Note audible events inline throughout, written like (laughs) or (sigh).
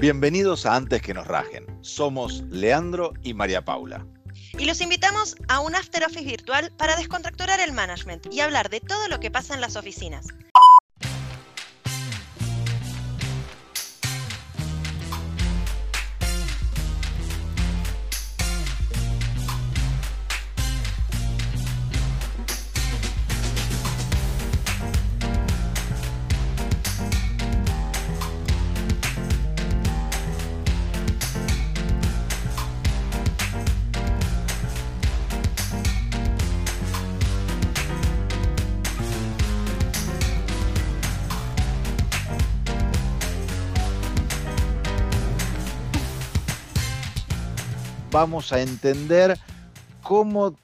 Bienvenidos a Antes que nos rajen. Somos Leandro y María Paula. Y los invitamos a un After Office virtual para descontracturar el management y hablar de todo lo que pasa en las oficinas. Vamos a entender cómo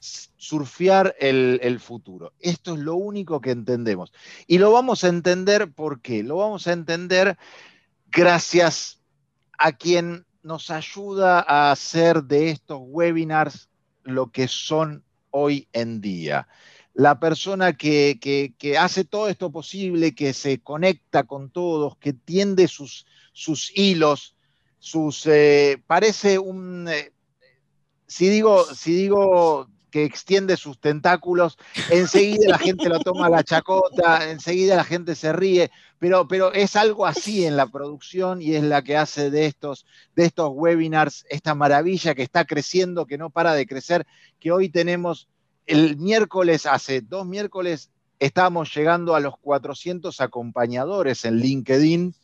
surfear el, futuro. Esto es lo único que entendemos. Y lo vamos a entender, ¿por qué? Lo vamos a entender gracias a quien nos ayuda a hacer de estos webinars lo que son hoy en día. La persona que, hace todo esto posible, que se conecta con todos, que tiende sus, hilos, sus, eh, parece un, eh, si, digo, si digo que extiende sus tentáculos, enseguida la gente lo toma la chacota, enseguida la gente se ríe, pero, pero es algo así en la producción y es la que hace de estos, de estos webinars esta maravilla que está creciendo, que no para de crecer, que hoy tenemos el miércoles, hace dos miércoles, estábamos llegando a los 400 acompañadores en LinkedIn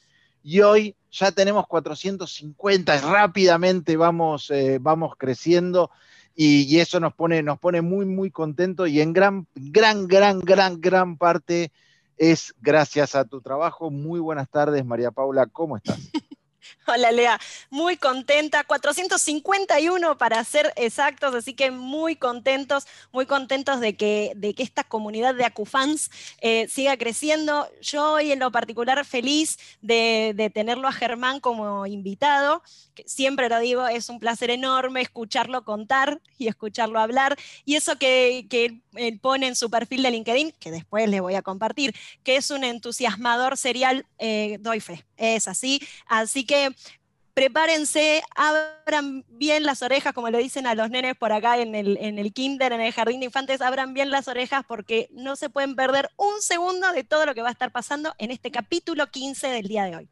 y hoy ya tenemos 450, rápidamente vamos, eh, vamos creciendo y, eso nos pone, nos pone muy, muy contentos y en gran, gran, gran, gran, gran parte es gracias a tu trabajo. Muy buenas tardes, María Paula, ¿cómo estás? (laughs) Hola Lea, muy contenta, 451 para ser exactos, así que muy contentos, muy contentos de que, de que esta comunidad de AcuFans eh, siga creciendo. Yo hoy en lo particular feliz de, tenerlo a Germán como invitado, siempre lo digo, es un placer enorme escucharlo contar y escucharlo hablar, y eso que, él pone en su perfil de LinkedIn, que después le voy a compartir, que es un entusiasmador serial, eh, doy fe, es así, así que prepárense, abran bien las orejas, como le dicen a los nenes por acá en el, en el kinder, en el jardín de infantes, abran bien las orejas porque no se pueden perder un segundo de todo lo que va a estar pasando en este capítulo 15 del día de hoy.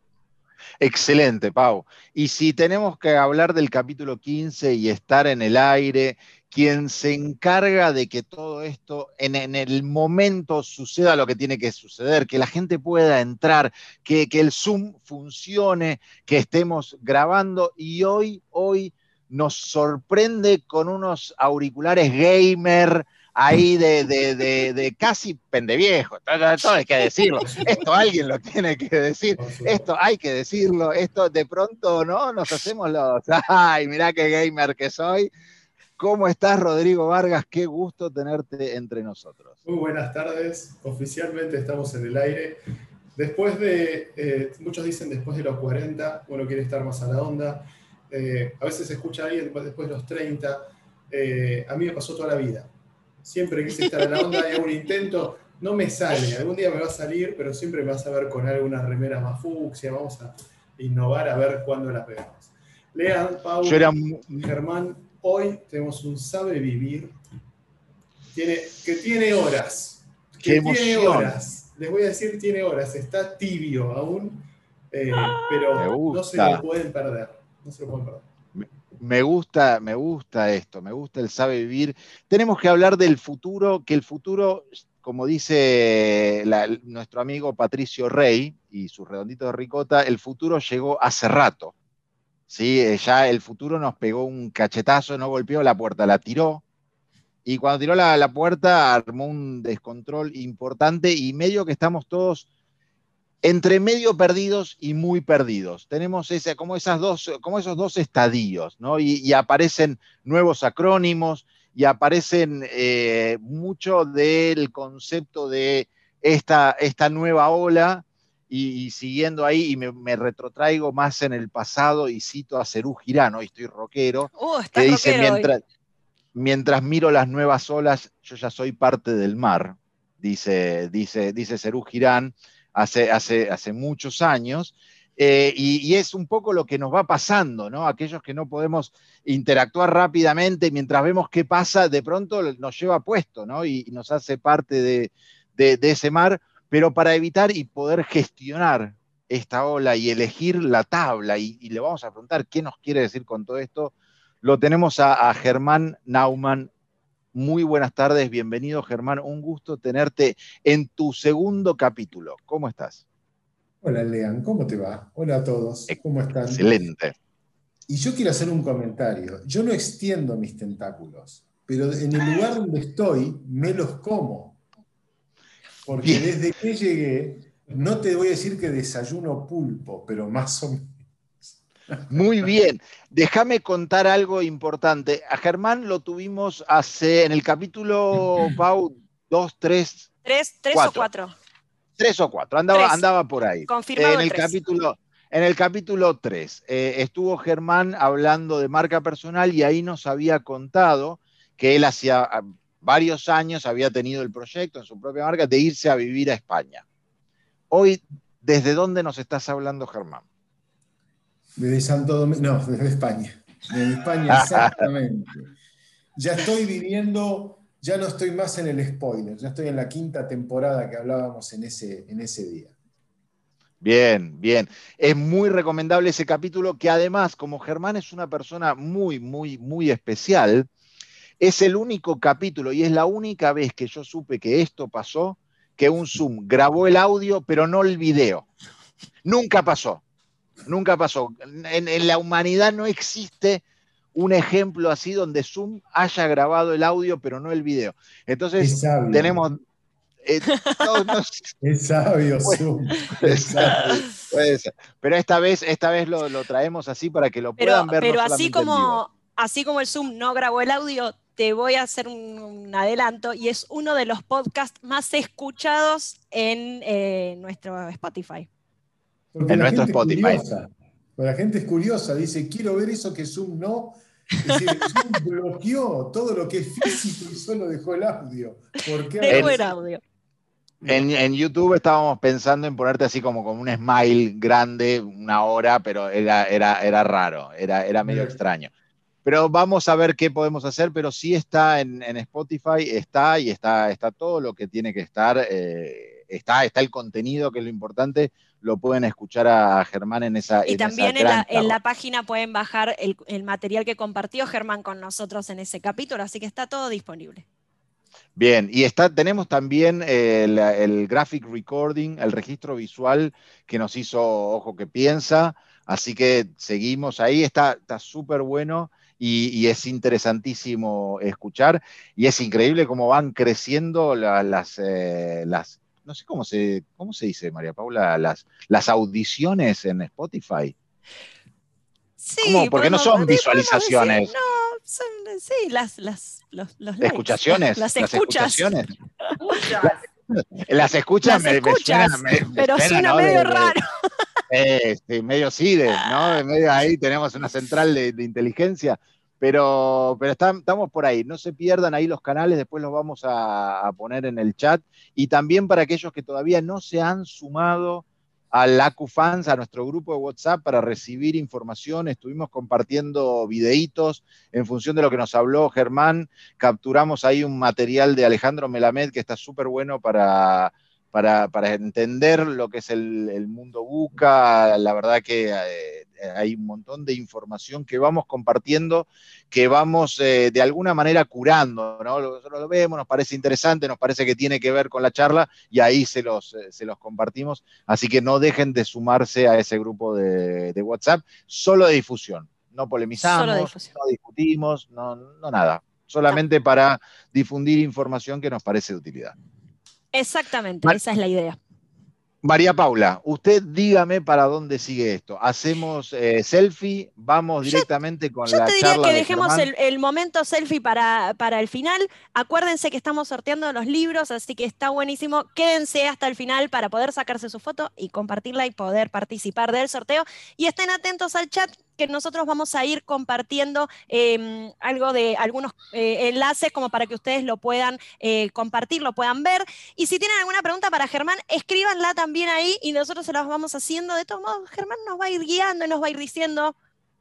Excelente, Pau. Y si tenemos que hablar del capítulo 15 y estar en el aire quien se encarga de que todo esto en, el momento suceda lo que tiene que suceder, que la gente pueda entrar, que, el Zoom funcione, que estemos grabando. Y hoy, hoy nos sorprende con unos auriculares gamer ahí de, de, casi pendeviejo, todo, hay que decirlo, esto alguien lo tiene que decir, esto hay que decirlo, esto de pronto, ¿no? Nos hacemos los, (laughs) ay, mirá qué gamer que soy, ¿Cómo estás, Rodrigo Vargas? Qué gusto tenerte entre nosotros. Muy buenas tardes. Oficialmente estamos en el aire. Después de, eh, muchos dicen después de los 40, uno quiere estar más a la onda. Eh, a veces se escucha ahí después de los 30. Eh, a mí me pasó toda la vida. Siempre quise estar a la onda y un intento. No me sale. Algún día me va a salir, pero siempre me vas a ver con alguna remera más fucsia. Vamos a innovar a ver cuándo la pegamos. Lean, Pau, Germán, Hoy tenemos un sabe vivir tiene, que tiene horas. Que tiene horas. Les voy a decir, tiene horas. Está tibio aún, eh, pero no se lo pueden perder. No se lo pueden perder. Me gusta, me gusta esto, me gusta el sabe vivir. Tenemos que hablar del futuro, que el futuro, como dice nuestro amigo Patricio Rey y su redondito de ricota, el futuro llegó hace rato. ¿Sí? Eh, ya el futuro nos pegó un cachetazo, no golpeó la puerta, la tiró. Y cuando tiró la, puerta armó un descontrol importante y medio que estamos todos entre medio perdidos y muy perdidos. Tenemos ese, como, esas dos, como esos dos estadios, ¿no? Y, aparecen nuevos acrónimos y aparecen eh, mucho del concepto de esta, esta nueva ola y, siguiendo ahí, y me, retrotraigo más en el pasado y cito a Cerú Girano, y estoy rockero, uh, que dice, mientras, mientras miro las nuevas olas, yo ya soy parte del mar, dice, dice, dice Cerú Girán, hace, hace, hace muchos años, Eh, y, es un poco lo que nos va pasando, ¿no? Aquellos que no podemos interactuar rápidamente mientras vemos qué pasa, de pronto nos lleva puesto, ¿no? Y, nos hace parte de, ese mar, pero para evitar y poder gestionar esta ola y elegir la tabla, y, le vamos a preguntar qué nos quiere decir con todo esto, lo tenemos a, a Germán Naumann. Muy buenas tardes, bienvenido Germán, un gusto tenerte en tu segundo capítulo. ¿Cómo estás? Hola, Lean, ¿cómo te va? Hola a todos, ¿cómo están? Excelente. Y yo quiero hacer un comentario. Yo no extiendo mis tentáculos, pero en el lugar donde estoy me los como. Porque desde que llegué, no te voy a decir que desayuno pulpo, pero más o menos. Muy bien. Déjame contar algo importante. A Germán lo tuvimos hace, en el capítulo, Pau, dos, tres. Tres, tres o cuatro tres o cuatro, andaba, andaba por ahí. Confirmado en el capítulo En el capítulo 3 eh, estuvo Germán hablando de marca personal y ahí nos había contado que él hacía varios años había tenido el proyecto en su propia marca de irse a vivir a España. Hoy, ¿desde dónde nos estás hablando, Germán? Desde Santo Domingo, no, desde España. Desde España, (laughs) exactamente. ya estoy viviendo ya no estoy más en el spoiler, ya estoy en la quinta temporada que hablábamos en ese, en ese día. Bien, bien. Es muy recomendable ese capítulo que además, como Germán es una persona muy, muy, muy especial, es el único capítulo y es la única vez que yo supe que esto pasó, que un Zoom grabó el audio pero no el video. Nunca pasó, nunca pasó. en la humanidad no existe un ejemplo así donde Zoom haya grabado el audio pero no el video. Entonces tenemos... Eh, es sabio Zoom. Pero esta vez, esta vez lo, traemos así para que lo puedan ver. Pero así, como, así como el Zoom no grabó el audio, te voy a hacer un, adelanto y es uno de los podcasts más escuchados en eh, nuestro Spotify. en nuestro Spotify. la gente es curiosa, dice, quiero ver eso que Zoom no, es decir, Zoom (laughs) bloqueó todo lo que es físico y solo dejó el audio. ¿Por qué dejó el audio. En, YouTube estábamos pensando en ponerte así como con un smile grande una hora, pero era, era, era raro, era, era medio extraño. Pero vamos a ver qué podemos hacer, pero sí está en, Spotify, está y está, está todo lo que tiene que estar, eh, está, está el contenido, que es lo importante, lo pueden escuchar a Germán en esa. Y también en, la, página pueden bajar el, material que compartió Germán con nosotros en ese capítulo, así que está todo disponible. Bien, y está, tenemos también el, graphic recording, el registro visual que nos hizo Ojo que Piensa, así que seguimos ahí, está súper bueno. Y, es interesantísimo escuchar y es increíble cómo van creciendo las, eh, las, no sé cómo se, cómo se dice, María Paula, las, las audiciones en Spotify. Sí, porque no son visualizaciones. no, son, sí, las, las, los, los Escuchaciones. (laughs) Las, escuchas. Las escuchas, me, pero suena medio raro. (laughs) sí, medio CIDE, ¿no? Medio ahí tenemos una central de, de inteligencia. Pero, pero estamos por ahí. No se pierdan ahí los canales, después los vamos a, poner en el chat. Y también para aquellos que todavía no se han sumado al AcuFans, a nuestro grupo de WhatsApp, para recibir información. Estuvimos compartiendo videitos en función de lo que nos habló Germán. Capturamos ahí un material de Alejandro Melamed que está súper bueno para, para, entender lo que es el, mundo buca. La verdad que eh, hay un montón de información que vamos compartiendo, que vamos eh, de alguna manera curando, ¿no? Nosotros lo vemos, nos parece interesante, nos parece que tiene que ver con la charla y ahí se los, eh, se los compartimos. Así que no dejen de sumarse a ese grupo de, WhatsApp, solo de difusión. No polemizamos, no discutimos, no, no nada. Solamente para difundir información que nos parece de utilidad. Exactamente, esa es la idea. María Paula, usted dígame para dónde sigue esto. ¿Hacemos eh, selfie? ¿Vamos directamente con la charla? Yo te diría que dejemos el, momento selfie para, para el final. Acuérdense que estamos sorteando los libros, así que está buenísimo. Quédense hasta el final para poder sacarse su foto y compartirla y poder participar del sorteo. Y estén atentos al chat que nosotros vamos a ir compartiendo em, algo de algunos eh, enlaces como para que ustedes lo puedan eh, compartir, lo puedan ver. Y si tienen alguna pregunta para Germán, escríbanla también ahí y nosotros se las vamos haciendo. De todos modos, Germán nos va a ir guiando y nos va a ir diciendo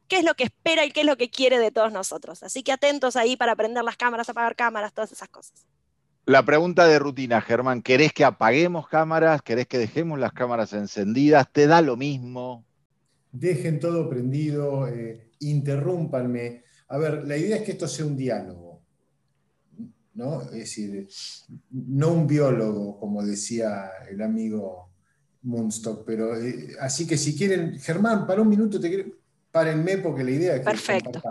qué es lo que espera y qué es lo que quiere de todos nosotros. Así que atentos ahí para prender las cámaras, apagar cámaras, todas esas cosas. La pregunta de rutina, Germán, ¿querés que apaguemos cámaras? ¿Querés que dejemos las cámaras encendidas? ¿Te da lo mismo? Dejen todo prendido, eh, interrúmpanme. A ver, la idea es que esto sea un diálogo, ¿no? Es decir, no un biólogo, como decía el amigo Moonstock, pero eh, así que si quieren, Germán, para un minuto, te párenme porque la idea es que... Perfecto.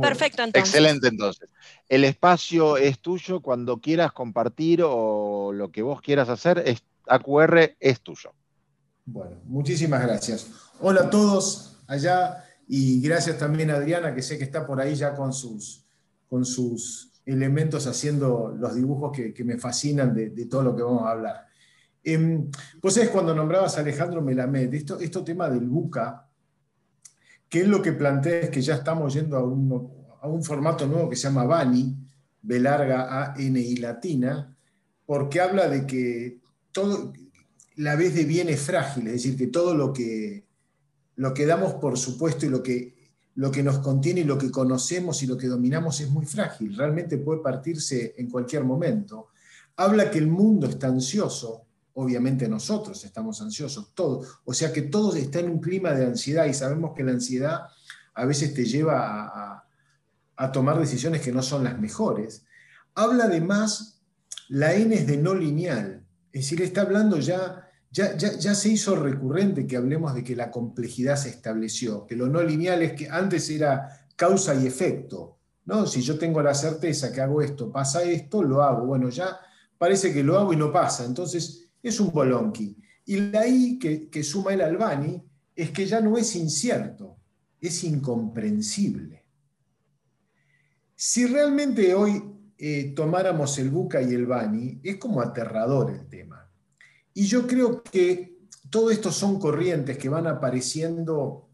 Perfecto, entonces. Excelente, entonces. El espacio es tuyo cuando quieras compartir o lo que vos quieras hacer, es, AQR es tuyo. Bueno, muchísimas gracias. Hola a todos allá y gracias también a Adriana, que sé que está por ahí ya con sus, con sus elementos haciendo los dibujos que, me fascinan de, todo lo que vamos a hablar. Eh, pues es cuando nombrabas a Alejandro Melamed, esto, esto tema del buca, que es lo que plantea es que ya estamos yendo a un, a un formato nuevo que se llama BANI, B larga A, N y latina, porque habla de que todo, la vez de bien es frágil, es decir, que todo lo que, lo que damos por supuesto y lo que, lo que nos contiene y lo que conocemos y lo que dominamos es muy frágil, realmente puede partirse en cualquier momento. Habla que el mundo está ansioso, obviamente nosotros estamos ansiosos, todos. O sea que todos están en un clima de ansiedad y sabemos que la ansiedad a veces te lleva a, tomar decisiones que no son las mejores. Habla además, la N es de no lineal, es decir, está hablando ya, ya, se hizo recurrente que hablemos de que la complejidad se estableció, que lo no lineal es que antes era causa y efecto. ¿no? Si yo tengo la certeza que hago esto, pasa esto, lo hago. Bueno, ya parece que lo hago y no pasa. Entonces, es un bolonqui. Y la I que, suma el Albani es que ya no es incierto, es incomprensible. Si realmente hoy eh, tomáramos el Buca y el Bani, es como aterrador el tema. Y yo creo que todo esto son corrientes que van apareciendo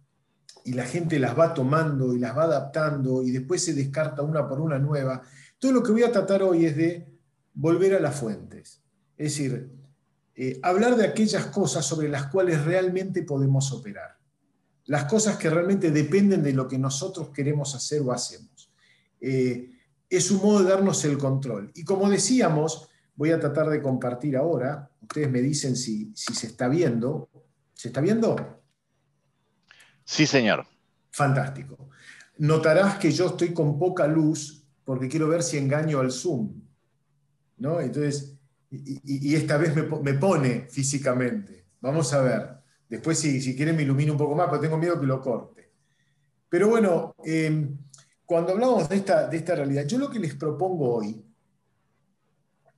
y la gente las va tomando y las va adaptando y después se descarta una por una nueva. Todo lo que voy a tratar hoy es de volver a las fuentes. Es decir, eh, hablar de aquellas cosas sobre las cuales realmente podemos operar, las cosas que realmente dependen de lo que nosotros queremos hacer o hacemos. Eh, es un modo de darnos el control. Y como decíamos, voy a tratar de compartir ahora, ustedes me dicen si, si se está viendo. ¿Se está viendo? Sí, señor. Fantástico. Notarás que yo estoy con poca luz porque quiero ver si engaño al Zoom. ¿no? Entonces, y, esta vez me, pone físicamente. Vamos a ver. Después, si, si quieren, me ilumino un poco más, pero tengo miedo que lo corte. Pero bueno, em, cuando hablamos de esta, de esta realidad, yo lo que les propongo hoy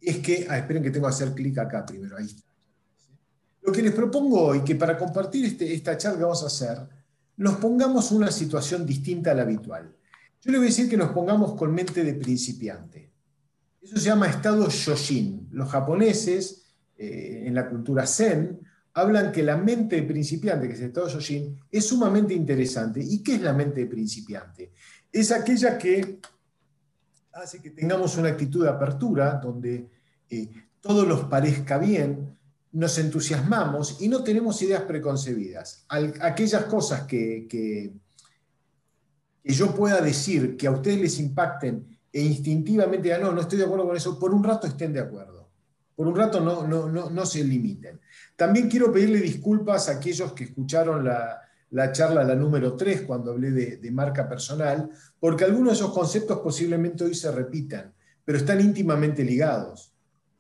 es que. Ah, esperen que tengo que hacer clic acá primero. Ahí está. Lo que les propongo hoy, que para compartir este, esta charla que vamos a hacer, nos pongamos una situación distinta a la habitual. Yo les voy a decir que nos pongamos con mente de principiante. Eso se llama estado Shoshin. Los japoneses, eh, en la cultura Zen, hablan que la mente de principiante, que es el estado Shoshin, es sumamente interesante. ¿Y qué es la mente de principiante? Es aquella que hace que tengamos una actitud de apertura, donde eh, todo nos parezca bien, nos entusiasmamos y no tenemos ideas preconcebidas. aquellas cosas que, que, que yo pueda decir que a ustedes les impacten e instintivamente digan, no, no estoy de acuerdo con eso, por un rato estén de acuerdo. Por un rato no, no, no, se limiten. También quiero pedirle disculpas a aquellos que escucharon la, charla, la número 3, cuando hablé de, de, marca personal, porque algunos de esos conceptos posiblemente hoy se repitan, pero están íntimamente ligados.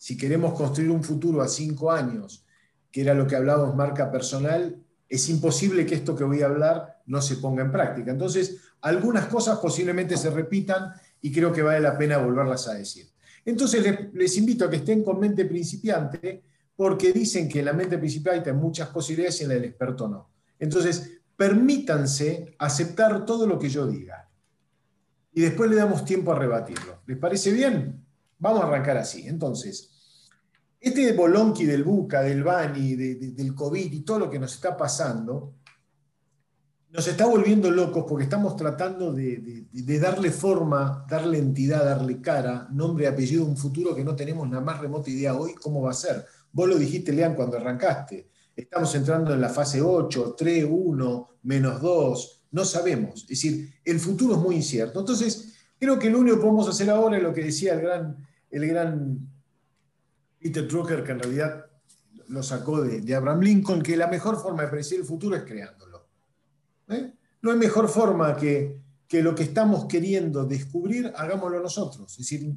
Si queremos construir un futuro a cinco años, que era lo que hablábamos marca personal, es imposible que esto que voy a hablar no se ponga en práctica. Entonces, algunas cosas posiblemente se repitan y creo que vale la pena volverlas a decir. Entonces les, invito a que estén con mente principiante porque dicen que en la mente principiante hay muchas posibilidades y en del experto no. Entonces, permítanse aceptar todo lo que yo diga y después le damos tiempo a rebatirlo. ¿Les parece bien? Vamos a arrancar así. Entonces, este bolonqui del buca, del bani, del COVID y todo lo que nos está pasando, nos está volviendo locos porque estamos tratando de, darle forma, darle entidad, darle cara, nombre, apellido un futuro que no tenemos la más remota idea hoy cómo va a ser. Vos lo dijiste, Lean, cuando arrancaste. Estamos entrando en la fase 8, 3, 1, menos 2, no sabemos. Es decir, el futuro es muy incierto. Entonces, creo que lo único que podemos hacer ahora es lo que decía el gran, el gran Peter Drucker, que en realidad lo sacó de, de Abraham Lincoln, que la mejor forma de predecir el futuro es creándolo. ¿eh? No hay mejor forma que, que lo que estamos queriendo descubrir, hagámoslo nosotros. Es decir,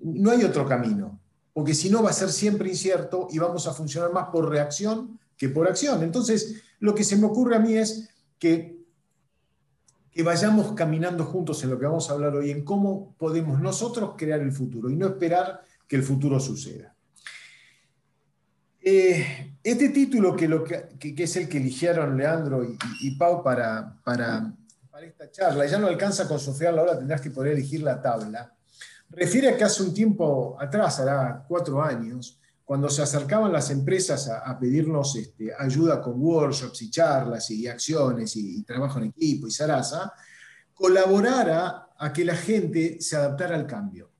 no hay otro camino, porque si no va a ser siempre incierto y vamos a funcionar más por reacción que por acción. Entonces, lo que se me ocurre a mí es que, que vayamos caminando juntos en lo que vamos a hablar hoy, en cómo podemos nosotros crear el futuro y no esperar que el futuro suceda. Eh, este título, que, lo que, es el que eligieron Leandro y, Pau para, para, esta charla, ya no alcanza con Sofía la hora, tendrás que poder elegir la tabla, refiere a que hace un tiempo atrás, hará cuatro años, cuando se acercaban las empresas a, pedirnos este, ayuda con workshops y charlas y acciones y, trabajo en equipo y Sarasa, colaborara a que la gente se adaptara al cambio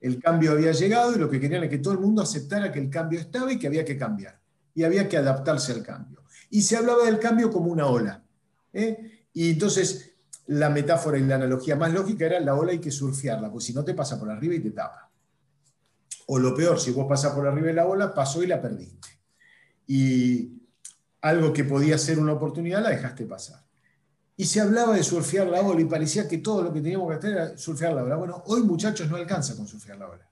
el cambio había llegado y lo que querían es que todo el mundo aceptara que el cambio estaba y que había que cambiar. Y había que adaptarse al cambio. Y se hablaba del cambio como una ola. ¿eh? Y entonces la metáfora y la analogía más lógica era la ola hay que surfearla, pues si no te pasa por arriba y te tapa. O lo peor, si vos pasas por arriba de la ola, pasó y la perdiste. Y algo que podía ser una oportunidad la dejaste pasar y se hablaba de surfear la ola y parecía que todo lo que teníamos que hacer era surfear la ola. Bueno, hoy muchachos no alcanza con surfear la ola.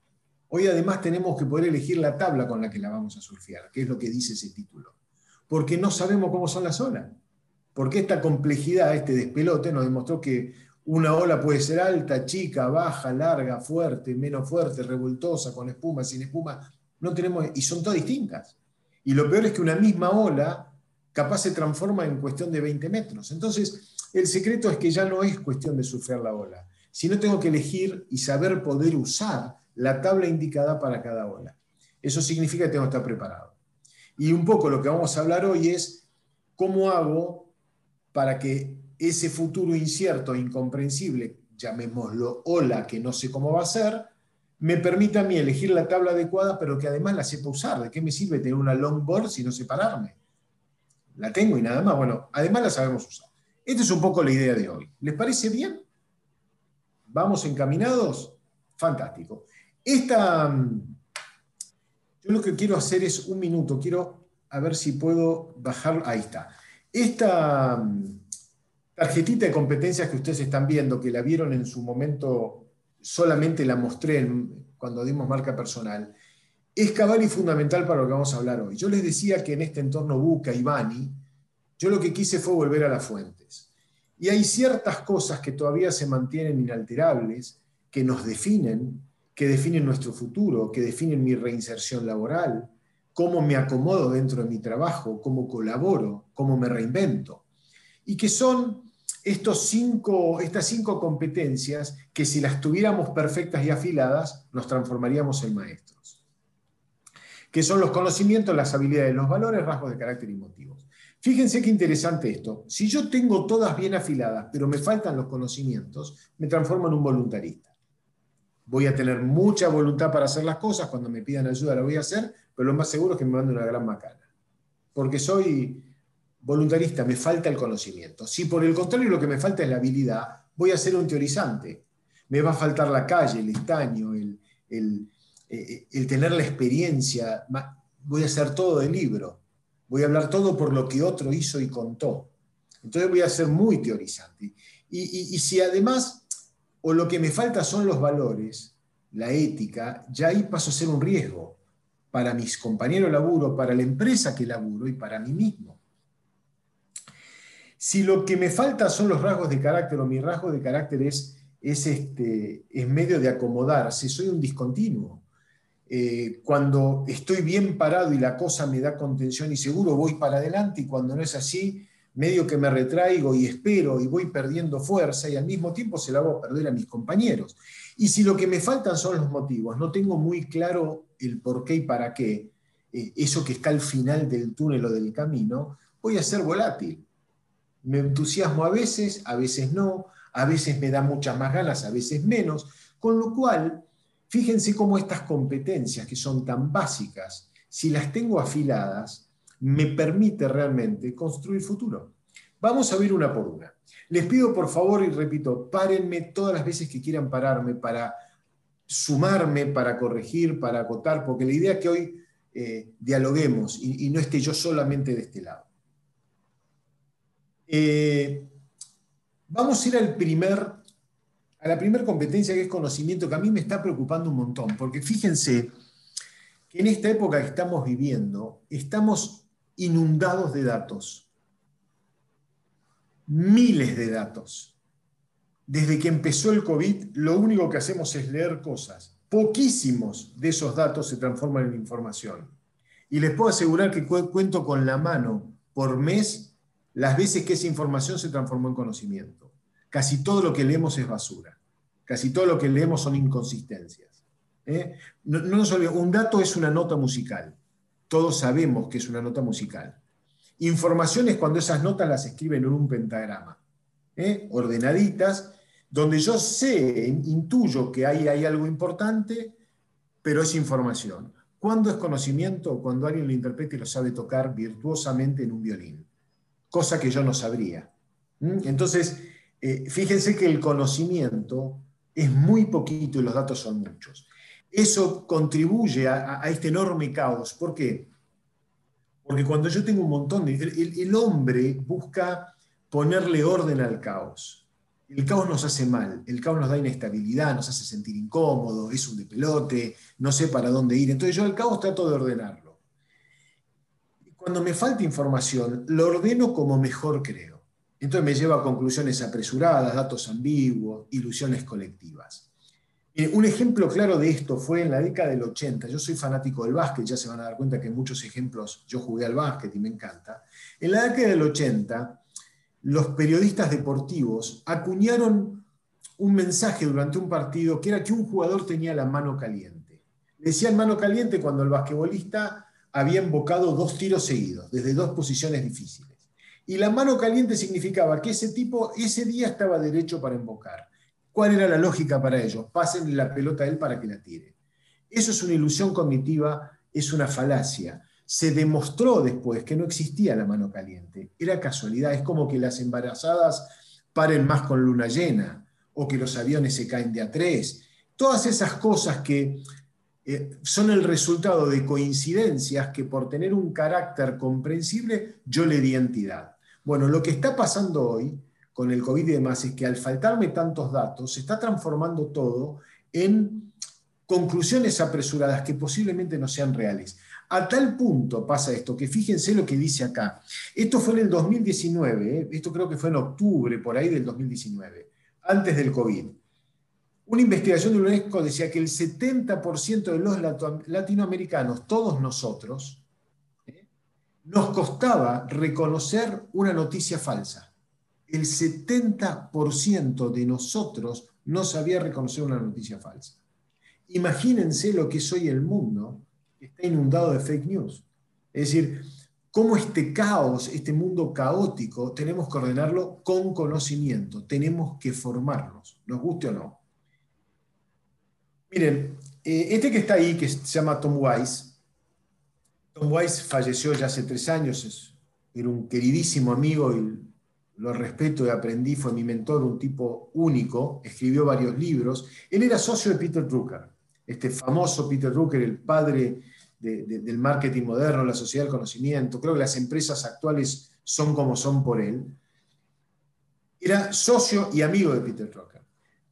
Hoy además tenemos que poder elegir la tabla con la que la vamos a surfear, que es lo que dice ese título. Porque no sabemos cómo son las olas. Porque esta complejidad, este despelote, nos demostró que una ola puede ser alta, chica, baja, larga, fuerte, menos fuerte, revoltosa, con espuma, sin espuma. No tenemos, y son todas distintas. Y lo peor es que una misma ola capaz se transforma en cuestión de 20 metros. Entonces, el secreto es que ya no es cuestión de sufrir la ola, sino tengo que elegir y saber poder usar la tabla indicada para cada ola. Eso significa que tengo que estar preparado. Y un poco lo que vamos a hablar hoy es cómo hago para que ese futuro incierto, incomprensible, llamémoslo ola, que no sé cómo va a ser, me permita a mí elegir la tabla adecuada, pero que además la sepa usar. ¿De qué me sirve tener una longboard si no separarme? La tengo y nada más. Bueno, además la sabemos usar. Esta es un poco la idea de hoy. ¿Les parece bien? ¿Vamos encaminados? Fantástico. Esta, mm, yo lo que quiero hacer es un minuto, quiero a ver si puedo bajar, ahí está. Esta mm, tarjetita de competencias que ustedes están viendo, que la vieron en su momento, solamente la mostré cuando dimos marca personal, es cabal y fundamental para lo que vamos a hablar hoy. Yo les decía que en este entorno Buca y Bani, yo lo que quise fue volver a las fuentes. Y hay ciertas cosas que todavía se mantienen inalterables, que nos definen, que definen nuestro futuro, que definen mi reinserción laboral, cómo me acomodo dentro de mi trabajo, cómo colaboro, cómo me reinvento. Y que son estos cinco, estas cinco competencias que si las tuviéramos perfectas y afiladas, nos transformaríamos en maestros. Que son los conocimientos, las habilidades, los valores, rasgos de carácter y motivos. Fíjense qué interesante esto. Si yo tengo todas bien afiladas, pero me faltan los conocimientos, me transformo en un voluntarista. Voy a tener mucha voluntad para hacer las cosas, cuando me pidan ayuda la voy a hacer, pero lo más seguro es que me manden una gran macana. Porque soy voluntarista, me falta el conocimiento. Si por el contrario lo que me falta es la habilidad, voy a ser un teorizante. Me va a faltar la calle, el estaño, el, el eh, tener la experiencia, voy a hacer todo de libro voy a hablar todo por lo que otro hizo y contó. Entonces voy a ser muy teorizante. Y, si además, o lo que me falta son los valores, la ética, ya ahí paso a ser un riesgo para mis compañeros laburo, para la empresa que laburo y para mí mismo. Si lo que me falta son los rasgos de carácter o mi rasgo de carácter es, es, este, es medio de acomodarse, soy un discontinuo. Eh, cuando estoy bien parado y la cosa me da contención y seguro, voy para adelante y cuando no es así, medio que me retraigo y espero y voy perdiendo fuerza y al mismo tiempo se la hago perder a mis compañeros. Y si lo que me faltan son los motivos, no tengo muy claro el por qué y para qué, eh, eso que está al final del túnel o del camino, voy a ser volátil. Me entusiasmo a veces, a veces no, a veces me da muchas más ganas, a veces menos, con lo cual, fíjense cómo estas competencias que son tan básicas, si las tengo afiladas, me permite realmente construir futuro. Vamos a ver una por una. Les pido por favor y repito, párenme todas las veces que quieran pararme para sumarme, para corregir, para acotar, porque la idea es que hoy eh, dialoguemos y, no esté yo solamente de este lado. Eh, vamos a ir al primer, a la primera competencia que es conocimiento, que a mí me está preocupando un montón, porque fíjense que en esta época que estamos viviendo, estamos inundados de datos miles de datos. Desde que empezó el COVID, lo único que hacemos es leer cosas. Poquísimos de esos datos se transforman en información. Y les puedo asegurar que cuento con la mano por mes las veces que esa información se transformó en conocimiento. Casi todo lo que leemos es basura. Casi todo lo que leemos son inconsistencias. ¿eh? No, no nos un dato es una nota musical. Todos sabemos que es una nota musical. Información es cuando esas notas las escriben en un pentagrama, ¿eh? ordenaditas, donde yo sé, intuyo que ahí hay algo importante, pero es información. ¿Cuándo es conocimiento? Cuando alguien lo interpreta y lo sabe tocar virtuosamente en un violín, cosa que yo no sabría. Entonces, eh, fíjense que el conocimiento es muy poquito y los datos son muchos. Eso contribuye a, este enorme caos. ¿Por qué? Porque cuando yo tengo un montón de... El, hombre busca ponerle orden al caos. El caos nos hace mal, el caos nos da inestabilidad, nos hace sentir incómodo, es un de pelote, no sé para dónde ir. Entonces yo el caos trato de ordenarlo. Cuando me falta información, lo ordeno como mejor creo. Entonces me lleva a conclusiones apresuradas, datos ambiguos, ilusiones colectivas. Un ejemplo claro de esto fue en la década del 80. Yo soy fanático del básquet, ya se van a dar cuenta que muchos ejemplos yo jugué al básquet y me encanta. En la década del 80, los periodistas deportivos acuñaron un mensaje durante un partido que era que un jugador tenía la mano caliente. Decían mano caliente cuando el basquetbolista había invocado dos tiros seguidos, desde dos posiciones difíciles. Y la mano caliente significaba que ese tipo ese día estaba derecho para invocar. ¿Cuál era la lógica para ellos? Pasen la pelota a él para que la tire. Eso es una ilusión cognitiva, es una falacia. Se demostró después que no existía la mano caliente. Era casualidad. Es como que las embarazadas paren más con luna llena o que los aviones se caen de a tres. Todas esas cosas que eh, son el resultado de coincidencias que por tener un carácter comprensible yo le di entidad. Bueno, lo que está pasando hoy con el COVID y demás es que al faltarme tantos datos, se está transformando todo en conclusiones apresuradas que posiblemente no sean reales. A tal punto pasa esto, que fíjense lo que dice acá. Esto fue en el 2019, ¿eh? esto creo que fue en octubre, por ahí del 2019, antes del COVID. Una investigación de UNESCO decía que el 70% de los latinoamericanos, todos nosotros. Nos costaba reconocer una noticia falsa el 70% de nosotros no sabía reconocer una noticia falsa. Imagínense lo que es hoy el mundo, que está inundado de fake news. Es decir, cómo este caos, este mundo caótico, tenemos que ordenarlo con conocimiento, tenemos que formarnos, nos guste o no. Miren, eh, este que está ahí, que se llama Tom Wise, Tom Wise falleció ya hace tres años, era un queridísimo amigo y lo respeto y aprendí, fue mi mentor, un tipo único, escribió varios libros. Él era socio de Peter Drucker, este famoso Peter Drucker, el padre del marketing moderno, la sociedad del conocimiento. Creo que las empresas actuales son como son por él. Era socio y amigo de Peter Drucker.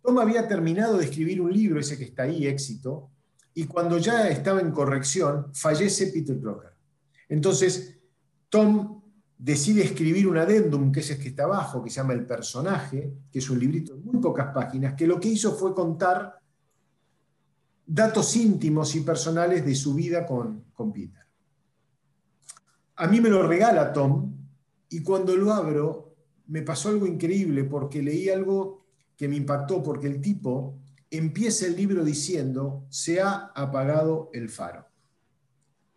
Tom había terminado de escribir un libro, ese que está ahí, Éxito, y cuando ya estaba en corrección, fallece Peter Drucker. Entonces, Tom decide escribir un adendum, que es el que está abajo, que se llama El personaje, que es un librito de muy pocas páginas, que lo que hizo fue contar datos íntimos y personales de su vida con, con Peter. A mí me lo regala Tom y cuando lo abro me pasó algo increíble porque leí algo que me impactó porque el tipo empieza el libro diciendo, se ha apagado el faro.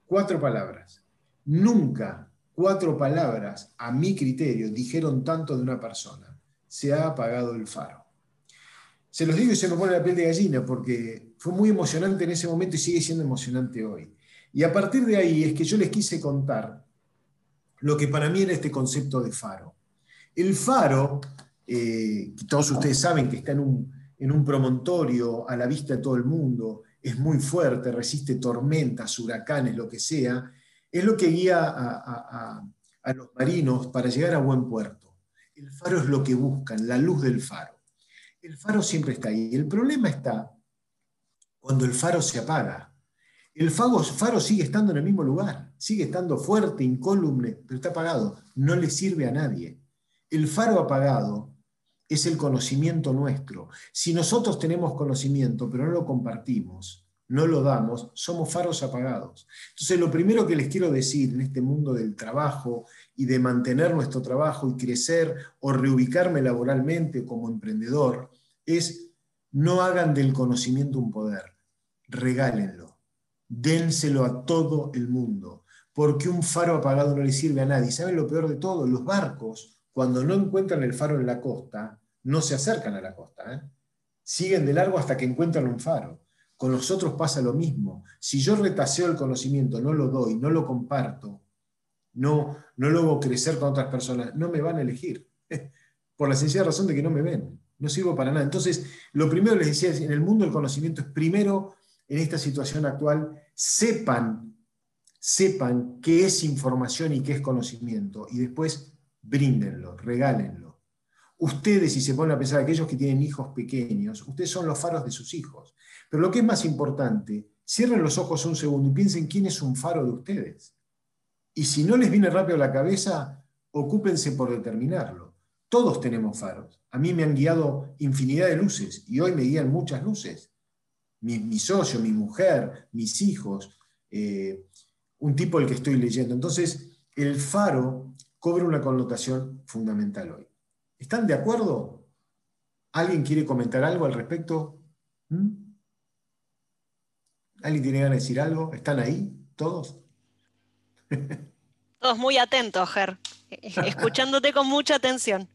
Cuatro palabras. Nunca cuatro palabras, a mi criterio, dijeron tanto de una persona. Se ha apagado el faro. Se los digo y se me pone la piel de gallina porque fue muy emocionante en ese momento y sigue siendo emocionante hoy. Y a partir de ahí es que yo les quise contar lo que para mí era este concepto de faro. El faro, eh, todos ustedes saben que está en un, en un promontorio a la vista de todo el mundo, es muy fuerte, resiste tormentas, huracanes, lo que sea, es lo que guía a, los marinos para llegar a buen puerto. El faro es lo que buscan, la luz del faro. El faro siempre está ahí. El problema está cuando el faro se apaga. El faro, sigue estando en el mismo lugar, sigue estando fuerte, incólume, pero está apagado. No le sirve a nadie. El faro apagado es el conocimiento nuestro. Si nosotros tenemos conocimiento, pero no lo compartimos, no lo damos, somos faros apagados. Entonces, lo primero que les quiero decir en este mundo del trabajo y de mantener nuestro trabajo y crecer o reubicarme laboralmente como emprendedor es no hagan del conocimiento un poder, regálenlo, dénselo a todo el mundo, porque un faro apagado no le sirve a nadie. ¿Saben lo peor de todo? Los barcos, cuando no encuentran el faro en la costa, no se acercan a la costa. ¿eh? Siguen de largo hasta que encuentran un faro. Con nosotros pasa lo mismo. Si yo retaseo el conocimiento, no lo doy, no lo comparto, no, no lo hago crecer con otras personas, no me van a elegir. (laughs) Por la sencilla razón de que no me ven. No sirvo para nada. Entonces, lo primero les decía es, en el mundo del conocimiento es primero, en esta situación actual, sepan, sepan qué es información y qué es conocimiento. Y después, bríndenlo, regálenlo Ustedes, si se ponen a pensar, aquellos que tienen hijos pequeños, ustedes son los faros de sus hijos. Pero lo que es más importante, cierren los ojos un segundo y piensen quién es un faro de ustedes. Y si no les viene rápido la cabeza, ocúpense por determinarlo. Todos tenemos faros. A mí me han guiado infinidad de luces y hoy me guían muchas luces. Mi, socio, mi mujer, mis hijos, eh, un tipo el que estoy leyendo. Entonces, el faro cobra una connotación fundamental hoy. ¿Están de acuerdo? ¿Alguien quiere comentar algo al respecto? ¿Mm? ¿Alguien tiene ganas de decir algo? ¿Están ahí todos? (laughs) Todos muy atentos, Ger, escuchándote con mucha atención.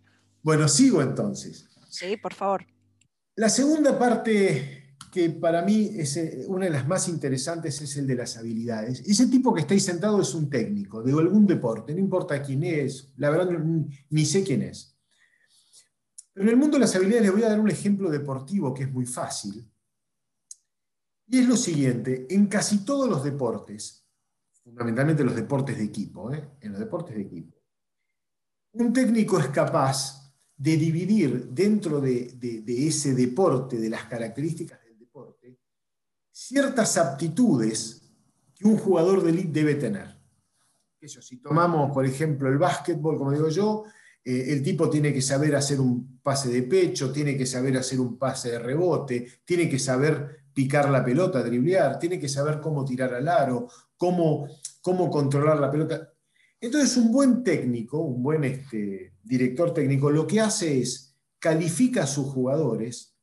Bueno, sigo entonces. Sí, por favor. La segunda parte que para mí es eh, una de las más interesantes es el de las habilidades. Ese tipo que está ahí sentado es un técnico de algún deporte, no importa quién es, la verdad ni sé quién es. Pero en el mundo de las habilidades les voy a dar un ejemplo deportivo que es muy fácil. Y es lo siguiente, en casi todos los deportes, fundamentalmente los deportes de equipo, ¿eh? en los deportes de equipo, un técnico es capaz de dividir dentro de, ese deporte, de las características del deporte, ciertas aptitudes que un jugador de elite debe tener. Eso, si tomamos, por ejemplo, el básquetbol, como digo yo, eh, el tipo tiene que saber hacer un pase de pecho, tiene que saber hacer un pase de rebote, tiene que saber picar la pelota, driblear, tiene que saber cómo tirar al aro, cómo, cómo controlar la pelota. Entonces, un buen técnico, un buen este, director técnico, lo que hace es califica a sus jugadores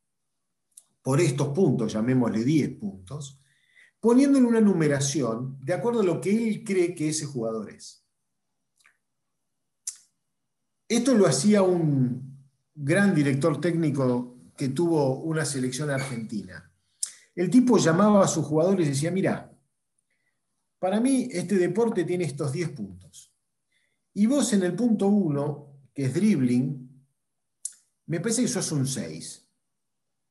por estos puntos, llamémosle 10 puntos, poniéndole una numeración de acuerdo a lo que él cree que ese jugador es. Esto lo hacía un gran director técnico que tuvo una selección argentina. El tipo llamaba a sus jugadores y decía, mira, para mí este deporte tiene estos 10 puntos. Y vos en el punto 1, que es dribbling, me parece que sos un 6.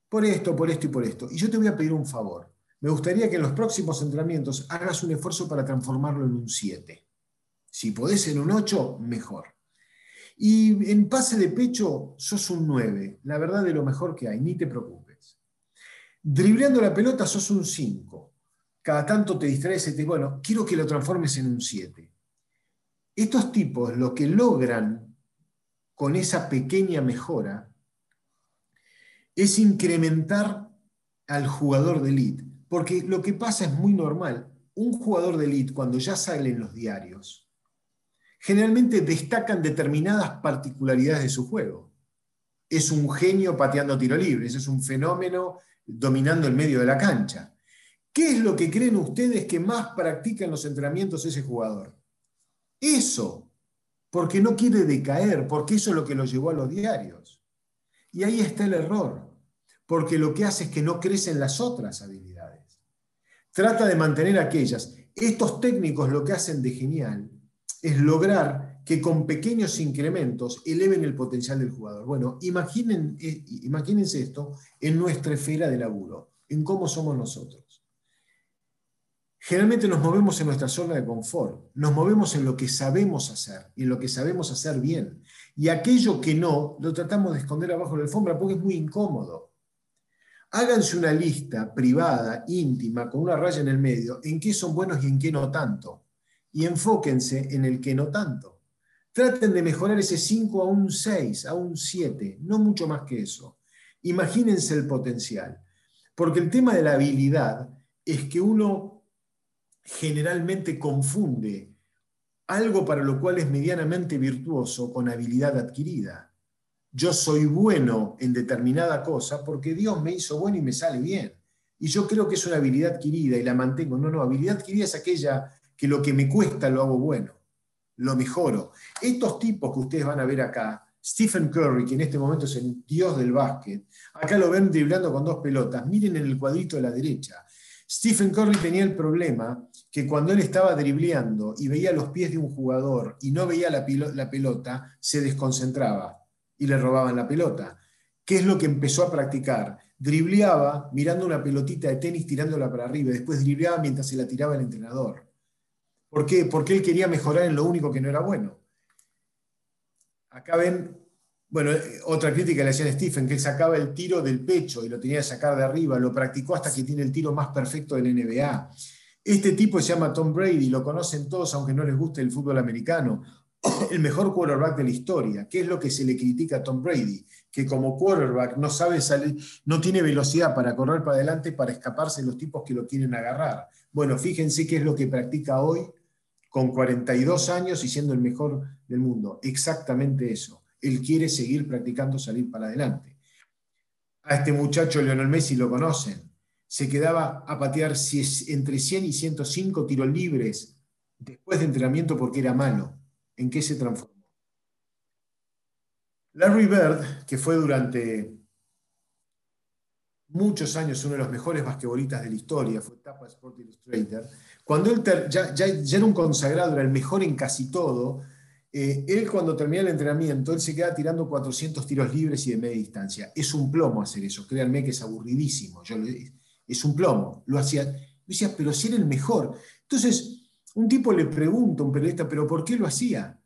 Por esto, por esto y por esto. Y yo te voy a pedir un favor. Me gustaría que en los próximos entrenamientos hagas un esfuerzo para transformarlo en un 7. Si podés en un 8, mejor. Y en pase de pecho sos un 9, la verdad de lo mejor que hay, ni te preocupes. Dribleando la pelota sos un 5. Cada tanto te distraes y te bueno, quiero que lo transformes en un 7. Estos tipos lo que logran con esa pequeña mejora es incrementar al jugador de elite. Porque lo que pasa es muy normal. Un jugador de elite, cuando ya sale en los diarios, generalmente destacan determinadas particularidades de su juego. Es un genio pateando tiro libre, es un fenómeno dominando el medio de la cancha. ¿Qué es lo que creen ustedes que más practica en los entrenamientos ese jugador? Eso, porque no quiere decaer, porque eso es lo que lo llevó a los diarios. Y ahí está el error, porque lo que hace es que no crecen las otras habilidades. Trata de mantener aquellas. Estos técnicos lo que hacen de genial es lograr que con pequeños incrementos eleven el potencial del jugador. Bueno, imaginen, eh, imagínense esto en nuestra esfera de laburo, en cómo somos nosotros. Generalmente nos movemos en nuestra zona de confort, nos movemos en lo que sabemos hacer y en lo que sabemos hacer bien. Y aquello que no, lo tratamos de esconder abajo de la alfombra porque es muy incómodo. Háganse una lista privada, íntima, con una raya en el medio, en qué son buenos y en qué no tanto. Y enfóquense en el que no tanto. Traten de mejorar ese 5 a un 6, a un 7, no mucho más que eso. Imagínense el potencial. Porque el tema de la habilidad es que uno generalmente confunde algo para lo cual es medianamente virtuoso con habilidad adquirida. Yo soy bueno en determinada cosa porque Dios me hizo bueno y me sale bien. Y yo creo que es una habilidad adquirida y la mantengo. No, no, habilidad adquirida es aquella que lo que me cuesta lo hago bueno lo mejoro. Estos tipos que ustedes van a ver acá, Stephen Curry, que en este momento es el dios del básquet, acá lo ven driblando con dos pelotas, miren en el cuadrito de la derecha. Stephen Curry tenía el problema que cuando él estaba dribleando y veía los pies de un jugador y no veía la, la pelota, se desconcentraba y le robaban la pelota. ¿Qué es lo que empezó a practicar? Dribleaba mirando una pelotita de tenis tirándola para arriba, después dribleaba mientras se la tiraba el entrenador. ¿Por qué? Porque él quería mejorar en lo único que no era bueno. Acá ven, bueno, otra crítica le hacían Stephen, que él sacaba el tiro del pecho y lo tenía que sacar de arriba, lo practicó hasta que tiene el tiro más perfecto del NBA. Este tipo se llama Tom Brady, lo conocen todos, aunque no les guste el fútbol americano. (clears throat) El mejor quarterback de la historia. ¿Qué es lo que se le critica a Tom Brady? Que como quarterback no sabe salir, no tiene velocidad para correr para adelante para escaparse de los tipos que lo quieren agarrar. Bueno, fíjense qué es lo que practica hoy con 42 años y siendo el mejor del mundo. Exactamente eso. Él quiere seguir practicando salir para adelante. A este muchacho Leonel Messi lo conocen. Se quedaba a patear entre 100 y 105 tiros libres después de entrenamiento porque era malo. ¿En qué se transformó? Larry Bird, que fue durante muchos años uno de los mejores basquetbolistas de la historia, fue Tapa Sport Illustrator, cuando él ya, era un consagrado, era el mejor en casi todo, eh, él cuando termina el entrenamiento, él se queda tirando 400 tiros libres y de media distancia. Es un plomo hacer eso, créanme que es aburridísimo. Es un plomo. Lo hacía, decía, pero si era el mejor. Entonces, un tipo le pregunta a un periodista, pero ¿por qué lo hacía?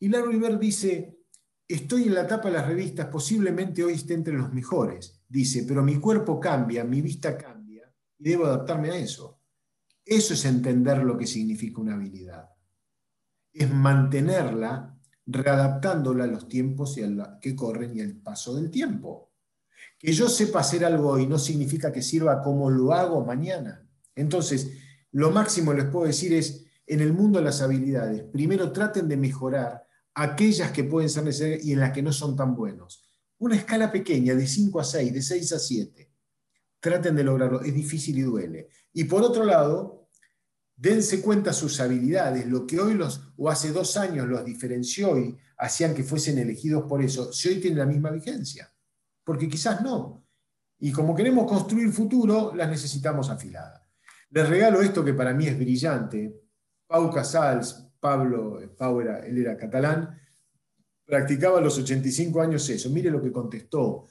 Y Larry Bird dice, estoy en la tapa de las revistas, posiblemente hoy esté entre los mejores. Dice, pero mi cuerpo cambia, mi vista cambia y debo adaptarme a eso. Eso es entender lo que significa una habilidad. Es mantenerla readaptándola a los tiempos y a que corren y al paso del tiempo. Que yo sepa hacer algo hoy no significa que sirva como lo hago mañana. Entonces, lo máximo les puedo decir es, en el mundo de las habilidades, primero traten de mejorar aquellas que pueden ser necesarias y en las que no son tan buenos. Una escala pequeña, de 5 a 6, de 6 a 7. Traten de lograrlo, es difícil y duele. Y por otro lado, dense cuenta sus habilidades, lo que hoy los, o hace dos años los diferenció y hacían que fuesen elegidos por eso, si hoy tienen la misma vigencia. Porque quizás no. Y como queremos construir futuro, las necesitamos afiladas. Les regalo esto que para mí es brillante. Pau Casals, Pablo, Pau era, él era catalán, practicaba a los 85 años eso. Mire lo que contestó.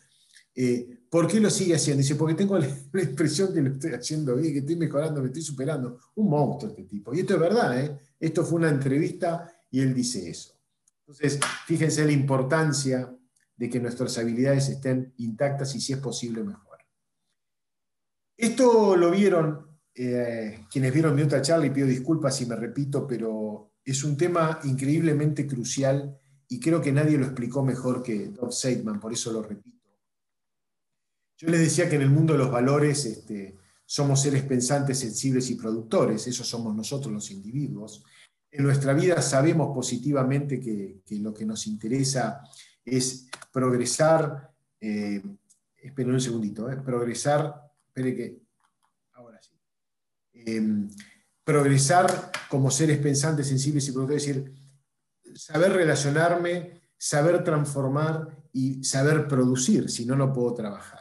Eh, ¿Por qué lo sigue haciendo? Dice, porque tengo (laughs) la, impresión que lo estoy haciendo bien, que estoy mejorando, me estoy superando. Un monstruo este tipo. Y esto es verdad, ¿eh? Esto fue una entrevista y él dice eso. Entonces, fíjense la importancia de que nuestras habilidades estén intactas y si es posible mejor. Esto lo vieron eh, quienes vieron mi otra charla y pido disculpas si me repito, pero es un tema increíblemente crucial y creo que nadie lo explicó mejor que Doug Seidman, por eso lo repito. Yo les decía que en el mundo de los valores este, somos seres pensantes, sensibles y productores, esos somos nosotros los individuos. En nuestra vida sabemos positivamente que, lo que nos interesa es progresar, eh, esperen un segundito, eh, progresar, espere que, ahora sí, em, progresar como seres pensantes, sensibles y productores, es decir, saber relacionarme, saber transformar y saber producir, si no, no puedo trabajar.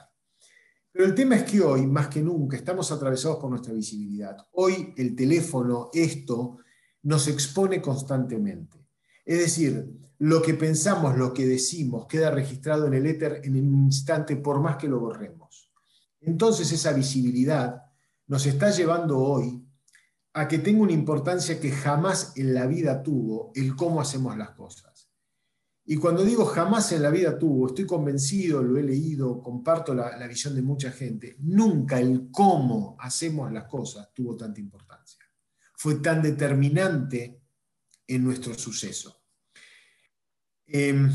Pero el tema es que hoy, más que nunca, estamos atravesados por nuestra visibilidad. Hoy el teléfono, esto, nos expone constantemente. Es decir, lo que pensamos, lo que decimos, queda registrado en el éter en un instante por más que lo borremos. Entonces esa visibilidad nos está llevando hoy a que tenga una importancia que jamás en la vida tuvo el cómo hacemos las cosas. Y cuando digo jamás en la vida tuvo, estoy convencido, lo he leído, comparto la, la visión de mucha gente, nunca el cómo hacemos las cosas tuvo tanta importancia. Fue tan determinante en nuestro suceso. Em,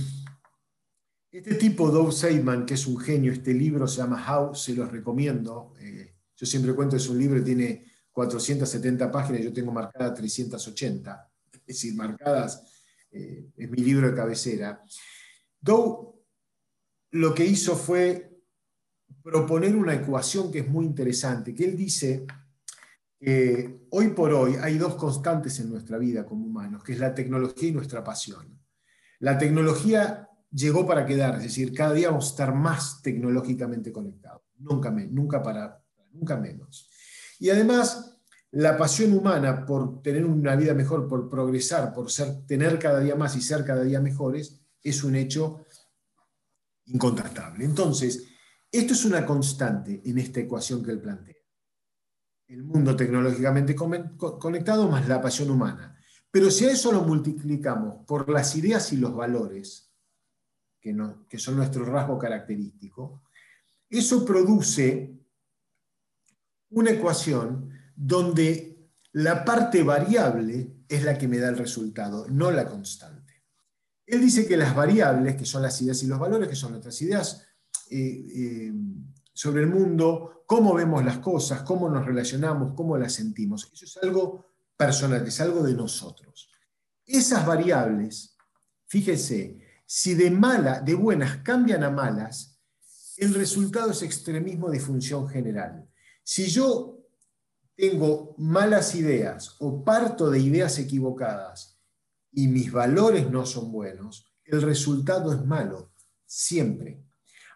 este tipo, Dov Seidman, que es un genio, este libro se llama How, se los recomiendo. Eh, yo siempre cuento, es un libro que tiene 470 páginas, yo tengo marcada 380, es decir, marcadas, eh, es mi libro de cabecera. Dow lo que hizo fue proponer una ecuación que es muy interesante, que él dice que hoy por hoy hay dos constantes en nuestra vida como humanos, que es la tecnología y nuestra pasión. La tecnología llegó para quedar, es decir, cada día vamos a estar más tecnológicamente conectados, nunca, nunca, para, nunca menos. Y además, la pasión humana por tener una vida mejor, por progresar, por ser, tener cada día más y ser cada día mejores, es un hecho incontestable. Entonces, esto es una constante en esta ecuación que él plantea. El mundo tecnológicamente conectado más la pasión humana. Pero si a eso lo multiplicamos por las ideas y los valores, que, que son nuestro rasgo característico, eso produce una ecuación donde la parte variable es la que me da el resultado, no la constante. Él dice que las variables, que son las ideas y los valores, que son nuestras ideas eh, eh, sobre el mundo, cómo vemos las cosas, cómo nos relacionamos, cómo las sentimos, eso es algo personal, es algo de nosotros. Esas variables, fíjese, si de mala, de buenas cambian a malas, el resultado es extremismo de función general. Si yo tengo malas ideas o parto de ideas equivocadas y mis valores no son buenos, el resultado es malo, siempre.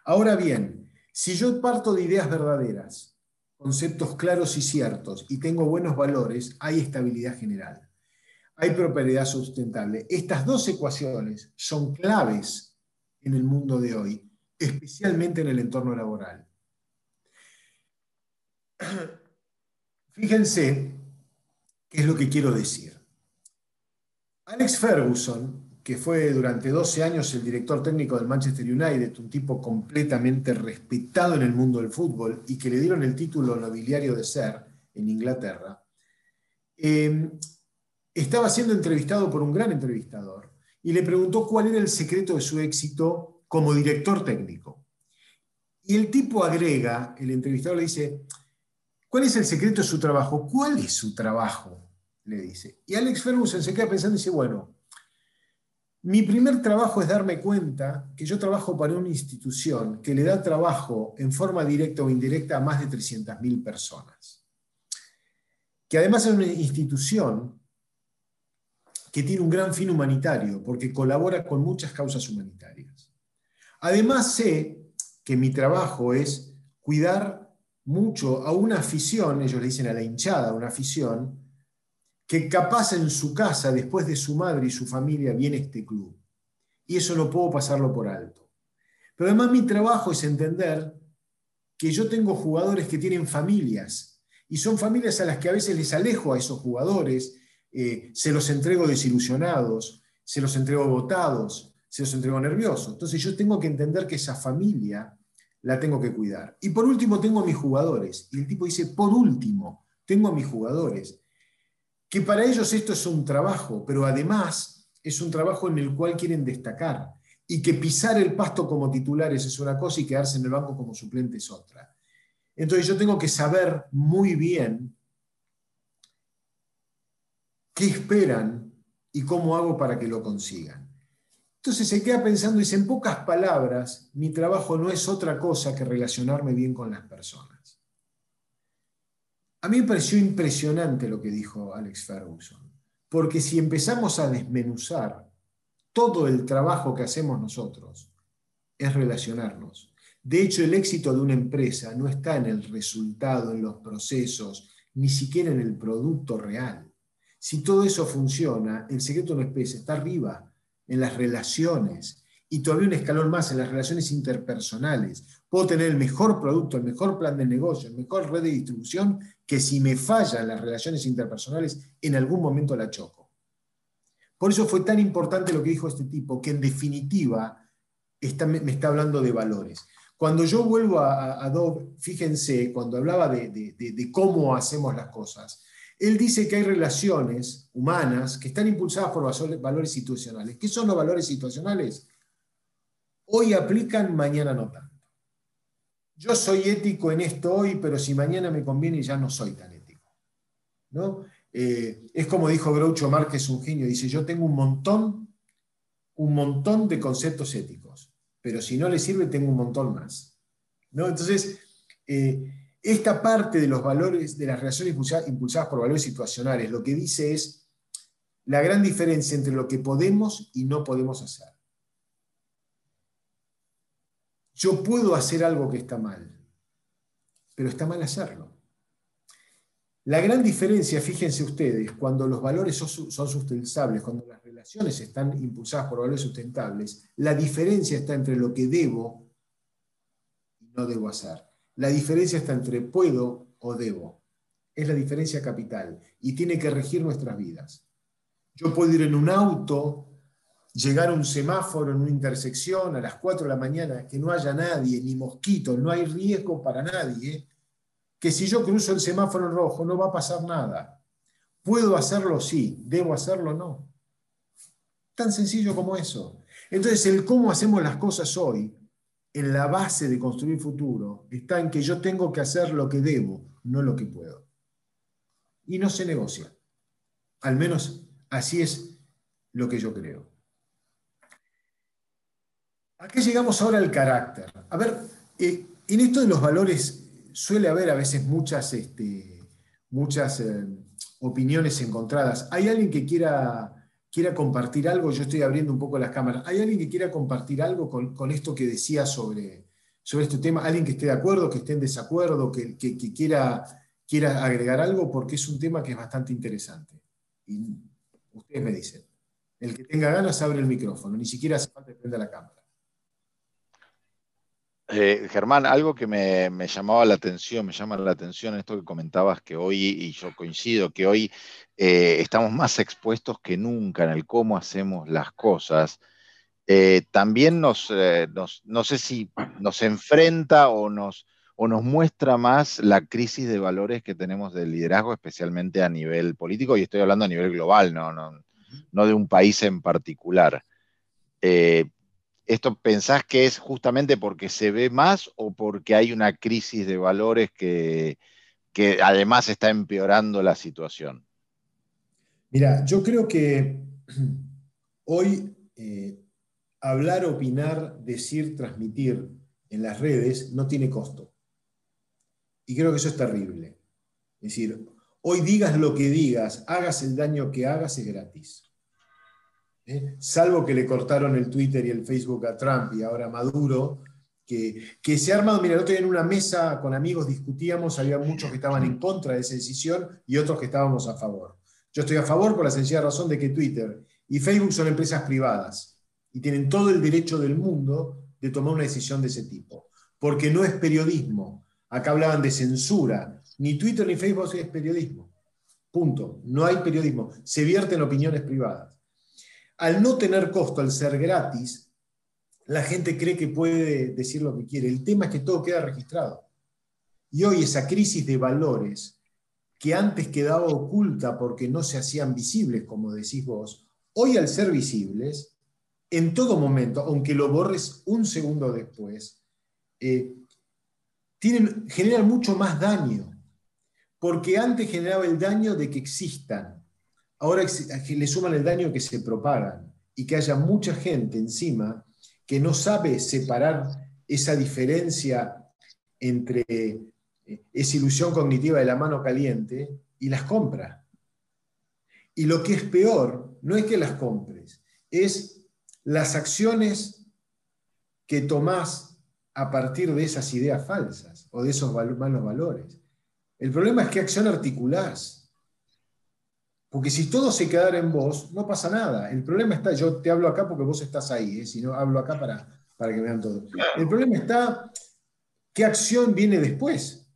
Ahora bien, si yo parto de ideas verdaderas conceptos claros y ciertos y tengo buenos valores, hay estabilidad general, hay prosperidad sustentable. Estas dos ecuaciones son claves en el mundo de hoy, especialmente en el entorno laboral. Fíjense qué es lo que quiero decir. Alex Ferguson que fue durante 12 años el director técnico del Manchester United, un tipo completamente respetado en el mundo del fútbol y que le dieron el título nobiliario de ser en Inglaterra, em, estaba siendo entrevistado por un gran entrevistador y le preguntó cuál era el secreto de su éxito como director técnico. Y el tipo agrega, el entrevistador le dice, ¿cuál es el secreto de su trabajo? ¿Cuál es su trabajo? Le dice. Y Alex Ferguson se queda pensando y dice, bueno, mi primer trabajo es darme cuenta que yo trabajo para una institución que le da trabajo en forma directa o indirecta a más de 300.000 personas. Que además es una institución que tiene un gran fin humanitario porque colabora con muchas causas humanitarias. Además sé que mi trabajo es cuidar mucho a una afición, ellos le dicen a la hinchada, una afición, que capaz en su casa, después de su madre y su familia, viene este club. Y eso no puedo pasarlo por alto. Pero además mi trabajo es entender que yo tengo jugadores que tienen familias, y son familias a las que a veces les alejo a esos jugadores, eh, se los entrego desilusionados, se los entrego votados, se los entrego nerviosos. Entonces yo tengo que entender que esa familia la tengo que cuidar. Y por último tengo a mis jugadores. Y el tipo dice, por último, tengo a mis jugadores que para ellos esto es un trabajo, pero además es un trabajo en el cual quieren destacar y que pisar el pasto como titulares es una cosa y quedarse en el banco como suplente es otra. Entonces yo tengo que saber muy bien qué esperan y cómo hago para que lo consigan. Entonces se queda pensando y dice, en pocas palabras, mi trabajo no es otra cosa que relacionarme bien con las personas. A mí me pareció impresionante lo que dijo Alex Ferguson, porque si empezamos a desmenuzar todo el trabajo que hacemos nosotros es relacionarnos. De hecho, el éxito de una empresa no está en el resultado, en los procesos, ni siquiera en el producto real. Si todo eso funciona, el secreto una empresa está arriba, en las relaciones, y todavía un escalón más en las relaciones interpersonales. Puedo tener el mejor producto, el mejor plan de negocio, el mejor red de distribución, que si me fallan las relaciones interpersonales, en algún momento la choco. Por eso fue tan importante lo que dijo este tipo, que en definitiva me está hablando de valores. Cuando yo vuelvo a, Adobe, fíjense, cuando hablaba de cómo hacemos las cosas, él dice que hay relaciones humanas que están impulsadas por valores situacionales. ¿Qué son los valores situacionales? Hoy aplican, mañana no tanto. Yo soy ético en esto hoy, pero si mañana me conviene ya no soy tan ético. ¿no? Eh, es como dijo Groucho Márquez, un genio, dice, yo tengo un montón, un montón de conceptos éticos, pero si no le sirve tengo un montón más. ¿no? Entonces, eh, esta parte de los valores, de las relaciones impulsadas por valores situacionales, lo que dice es la gran diferencia entre lo que podemos y no podemos hacer. Yo puedo hacer algo que está mal, pero está mal hacerlo. La gran diferencia, fíjense ustedes, cuando los valores son, sustentables, cuando las relaciones están impulsadas por valores sustentables, la diferencia está entre lo que debo y no debo hacer. La diferencia está entre puedo o debo. Es la diferencia capital y tiene que regir nuestras vidas. Yo puedo ir en un auto llegar a un semáforo en una intersección a las 4 de la mañana, que no haya nadie, ni mosquitos, no hay riesgo para nadie, que si yo cruzo el semáforo en rojo no va a pasar nada. ¿Puedo hacerlo? Sí. ¿Debo hacerlo? No. Tan sencillo como eso. Entonces, el cómo hacemos las cosas hoy, en la base de construir futuro, está en que yo tengo que hacer lo que debo, no lo que puedo. Y no se negocia. Al menos así es lo que yo creo. ¿A qué llegamos ahora al carácter? A ver, eh, en esto de los valores suele haber a veces muchas, este, muchas eh, opiniones encontradas. ¿Hay alguien que quiera, quiera compartir algo? Yo estoy abriendo un poco las cámaras. ¿Hay alguien que quiera compartir algo con, esto que decía sobre, sobre este tema? ¿Alguien que esté de acuerdo, que esté en desacuerdo, que, quiera, quiera agregar algo? Porque es un tema que es bastante interesante. Y ustedes me dicen. El que tenga ganas abre el micrófono, ni siquiera hace falta que prenda la cámara. Eh, Germán, algo que me, llamaba la atención, me llama la atención esto que comentabas que hoy, y yo coincido, que hoy eh, estamos más expuestos que nunca en el cómo hacemos las cosas. Eh, también nos, no sé si nos enfrenta o nos, o nos muestra más la crisis de valores que tenemos del liderazgo, especialmente a nivel político, y estoy hablando a nivel global, no, no, no de un país en particular. ¿Esto pensás que es justamente porque se ve más o porque hay una crisis de valores que, además está empeorando la situación? Mira, yo creo que (clears throat) hoy eh, hablar, opinar, decir, transmitir en las redes no tiene costo. Y creo que eso es terrible. Es decir, hoy digas lo que digas, hagas el daño que hagas, es gratis. ¿Eh? salvo que le cortaron el Twitter y el Facebook a Trump y ahora Maduro, que, que se ha armado, mira, el otro día en una mesa con amigos discutíamos, había muchos que estaban en contra de esa decisión y otros que estábamos a favor. Yo estoy a favor por la sencilla razón de que Twitter y Facebook son empresas privadas y tienen todo el derecho del mundo de tomar una decisión de ese tipo, porque no es periodismo. Acá hablaban de censura. Ni Twitter ni Facebook es periodismo. Punto. No hay periodismo. Se vierten opiniones privadas al no tener costo, al ser gratis, la gente cree que puede decir lo que quiere. El tema es que todo queda registrado. Y hoy esa crisis de valores que antes quedaba oculta porque no se hacían visibles, como decís vos, hoy al ser visibles, en todo momento, aunque lo borres un segundo después, eh, generan mucho más daño. Porque antes generaba el daño de que existan, ahora le suman el daño que se propagan y que haya mucha gente encima que no sabe separar esa diferencia entre eh, esa ilusión cognitiva de la mano caliente y las compra. Y lo que es peor no es que las compres, es las acciones que tomás a partir de esas ideas falsas o de esos malos valores. El problema es qué acción articulás. Porque si todo se quedara en vos, no pasa nada. El problema está, yo te hablo acá porque vos estás ahí, ¿eh? si no hablo acá para, para que vean todo. El problema está, ¿qué acción viene después?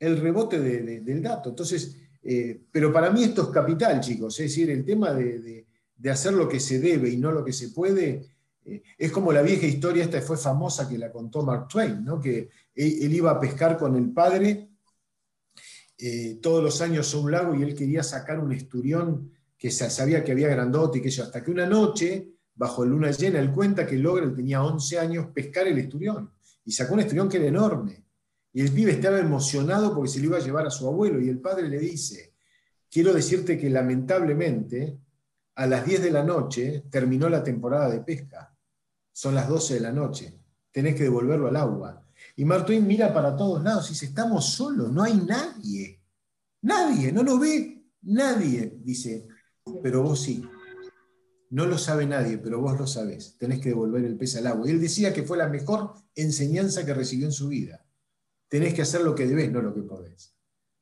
El rebote del dato. Entonces, eh, pero para mí esto es capital, chicos. Es decir, el tema de, hacer lo que se debe y no lo que se puede, eh, es como la vieja historia, esta fue famosa que la contó Mark Twain, ¿no? que él, iba a pescar con el padre eh, todos los años a un lago y él quería sacar un esturión que sabía que había grandote y que yo, hasta que una noche, bajo luna llena, él cuenta que logra, él tenía 11 años, pescar el esturión. Y sacó un esturión que era enorme. Y el pibe estaba emocionado porque se lo iba a llevar a su abuelo y el padre le dice, quiero decirte que lamentablemente a las 10 de la noche terminó la temporada de pesca. Son las 12 de la noche. Tenés que devolverlo al agua. Y Martín mira para todos lados y dice, estamos solos, no hay nadie. Nadie, no lo ve nadie. Dice, pero vos sí. No lo sabe nadie, pero vos lo sabés. Tenés que devolver el pez al agua. Y él decía que fue la mejor enseñanza que recibió en su vida tenés que hacer lo que debes, no lo que podés.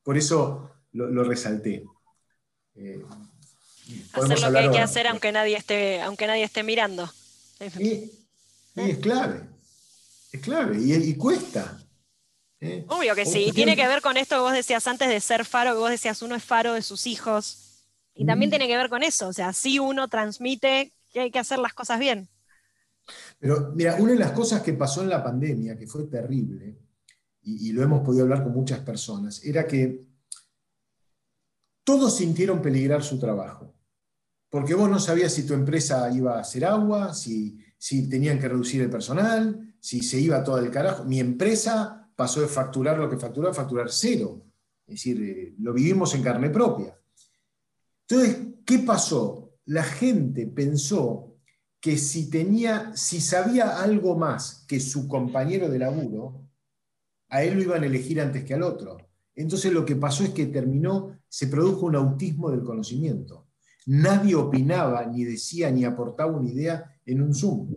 Por eso lo, resalté. Eh, hacer lo que hay que hacer aunque nadie esté, aunque nadie esté mirando. Y, es clave. Es clave. Y, cuesta. ¿eh? Obvio que sí. Y tiene que ver con esto que vos decías antes de ser faro, que vos decías uno es faro de sus hijos. Y también tiene que ver con eso. O sea, si uno transmite que hay que hacer las cosas bien. Pero mira, una de las cosas que pasó en la pandemia, que fue terrible, y, lo hemos podido hablar con muchas personas, era que todos sintieron peligrar su trabajo, porque vos no sabías si tu empresa iba a hacer agua, si, si tenían que reducir el personal, si se iba todo el carajo. Mi empresa pasó de facturar lo que facturaba a facturar cero. Es decir, eh, lo vivimos en carne propia. Entonces, ¿qué pasó? La gente pensó que si tenía, si sabía algo más que su compañero de laburo, a él lo iban a elegir antes que al otro. Entonces lo que pasó es que terminó, se produjo un autismo del conocimiento. Nadie opinaba, ni decía, ni aportaba una idea en un Zoom.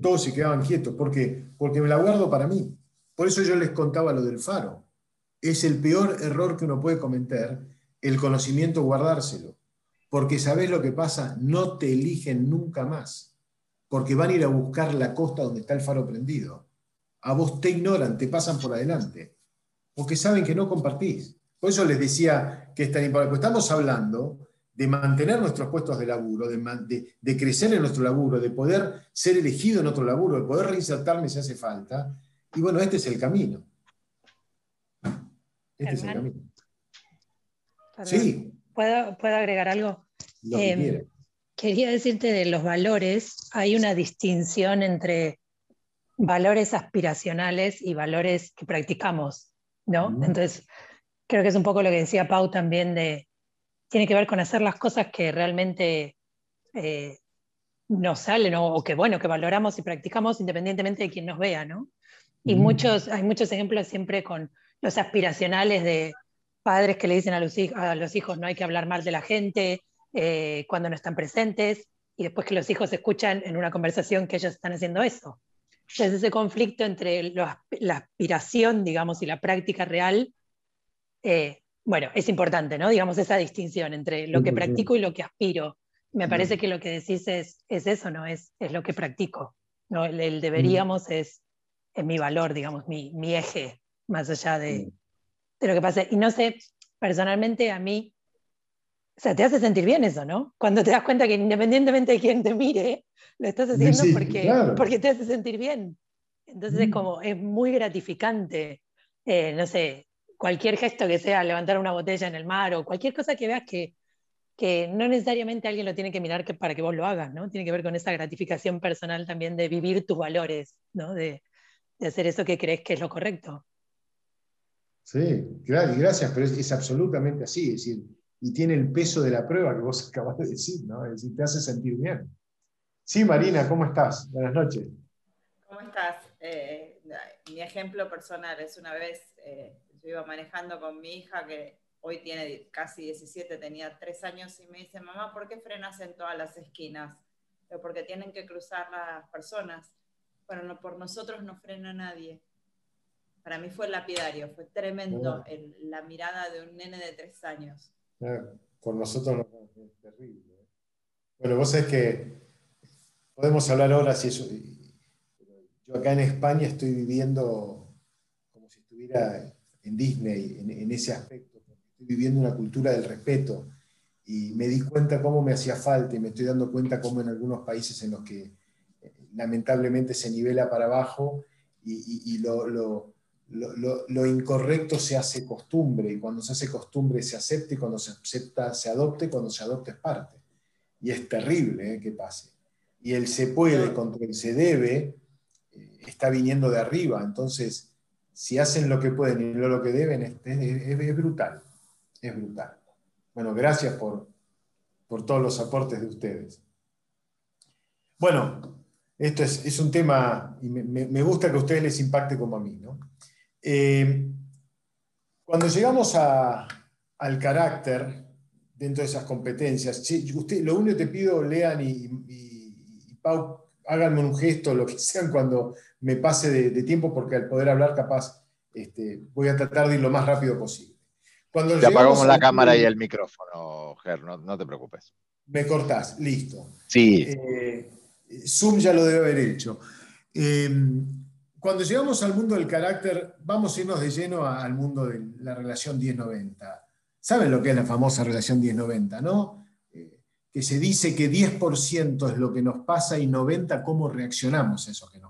Todos se quedaban quietos. ¿Por qué? Porque me la guardo para mí. Por eso yo les contaba lo del faro. Es el peor error que uno puede cometer, el conocimiento guardárselo. Porque sabes lo que pasa, no te eligen nunca más. Porque van a ir a buscar la costa donde está el faro prendido a vos te ignoran, te pasan por adelante, porque saben que no compartís. Por eso les decía que es tan importante, estamos hablando de mantener nuestros puestos de laburo, de, crecer en nuestro laburo, de poder ser elegido en otro laburo, de poder reinsertarme si hace falta. Y bueno, este es el camino. Este es el camino. Sí. ¿Puedo, ¿Puedo, agregar algo? Em, quería decirte de los valores, hay una distinción entre valores aspiracionales y valores que practicamos, ¿no? Entonces, creo que es un poco lo que decía Pau también de, tiene que ver con hacer las cosas que realmente eh, nos salen o, que, bueno, que valoramos y practicamos independientemente de quien nos vea, ¿no? Y muchos, hay muchos ejemplos siempre con los aspiracionales de padres que le dicen a los, a los hijos no hay que hablar mal de la gente eh, cuando no están presentes y después que los hijos escuchan en una conversación que ellos están haciendo eso. Entonces ese conflicto entre la aspiración, digamos, y la práctica real, eh, bueno, es importante, ¿no? Digamos, esa distinción entre lo que practico y lo que aspiro. Me parece que lo que decís es, es eso, ¿no? Es, es lo que practico. ¿no? El, deberíamos es, es, mi valor, digamos, mi, mi eje, más allá de, de, lo que pasa. Y no sé, personalmente a mí, o sea, te hace sentir bien eso, ¿no? Cuando te das cuenta que independientemente de quién te mire, lo estás haciendo porque, porque te hace sentir bien. Entonces es mm. como, es muy gratificante, eh, no sé, cualquier gesto que sea levantar una botella en el mar o cualquier cosa que veas que, que no necesariamente alguien lo tiene que mirar que, para que vos lo hagas, ¿no? Tiene que ver con esa gratificación personal también de vivir tus valores, ¿no? De, de hacer eso que crees que es lo correcto. Sí, gracias, pero es, absolutamente así, es decir, y tiene el peso de la prueba que vos (laughs) acabas de decir, ¿no? Es decir, te hace sentir bien. Sí, Marina, ¿cómo estás? Buenas noches. ¿Cómo estás? Eh, mi ejemplo personal es una vez, eh, yo iba manejando con mi hija que hoy tiene casi 17, tenía 3 años y me dice, mamá, ¿por qué frenas en todas las esquinas? pero porque tienen que cruzar las personas. Bueno, por nosotros no frena nadie. Para mí fue lapidario, fue tremendo la mirada de un nene de tres años. por nosotros no es terrible. ¿eh? Bueno, vos sabés que podemos hablar ahora si eso. Yo acá en España estoy viviendo como si estuviera en Disney, en, ese aspecto. Estoy viviendo una cultura del respeto y me di cuenta cómo me hacía falta y me estoy dando cuenta cómo en algunos países en los que eh, lamentablemente se nivela para abajo y, lo, lo, incorrecto se hace costumbre, y cuando se hace costumbre se acepta, y cuando se acepta se adopte, y cuando se adopta es parte. Y es terrible eh, que pase. Y el se puede contra el se debe eh, está viniendo de arriba. Entonces, si hacen lo que pueden y no lo que deben, es, brutal. Es brutal. Bueno, gracias por, por todos los aportes de ustedes. Bueno, esto es, es un tema, y me, gusta que a ustedes les impacte como a mí, ¿no? Eh, cuando llegamos al carácter, dentro de esas competencias, lo único que te pido, lean y, Pau, háganme un gesto, lo que (laughs) sean, cuando me pase de, tiempo, porque al poder hablar, capaz, este, voy a tratar de ir lo más rápido posible. Cuando te apagamos la cámara y el micrófono, Ger, no, te preocupes. Me cortás, listo. Sí. Eh, Zoom ya lo debe haber hecho. Eh, cuando llegamos al mundo del carácter, vamos a irnos de lleno al mundo de la relación 10-90. ¿Saben lo que es la famosa relación 10-90, no? Eh, que se dice que 10% es lo que nos pasa y 90% cómo reaccionamos a eso que nos pasa.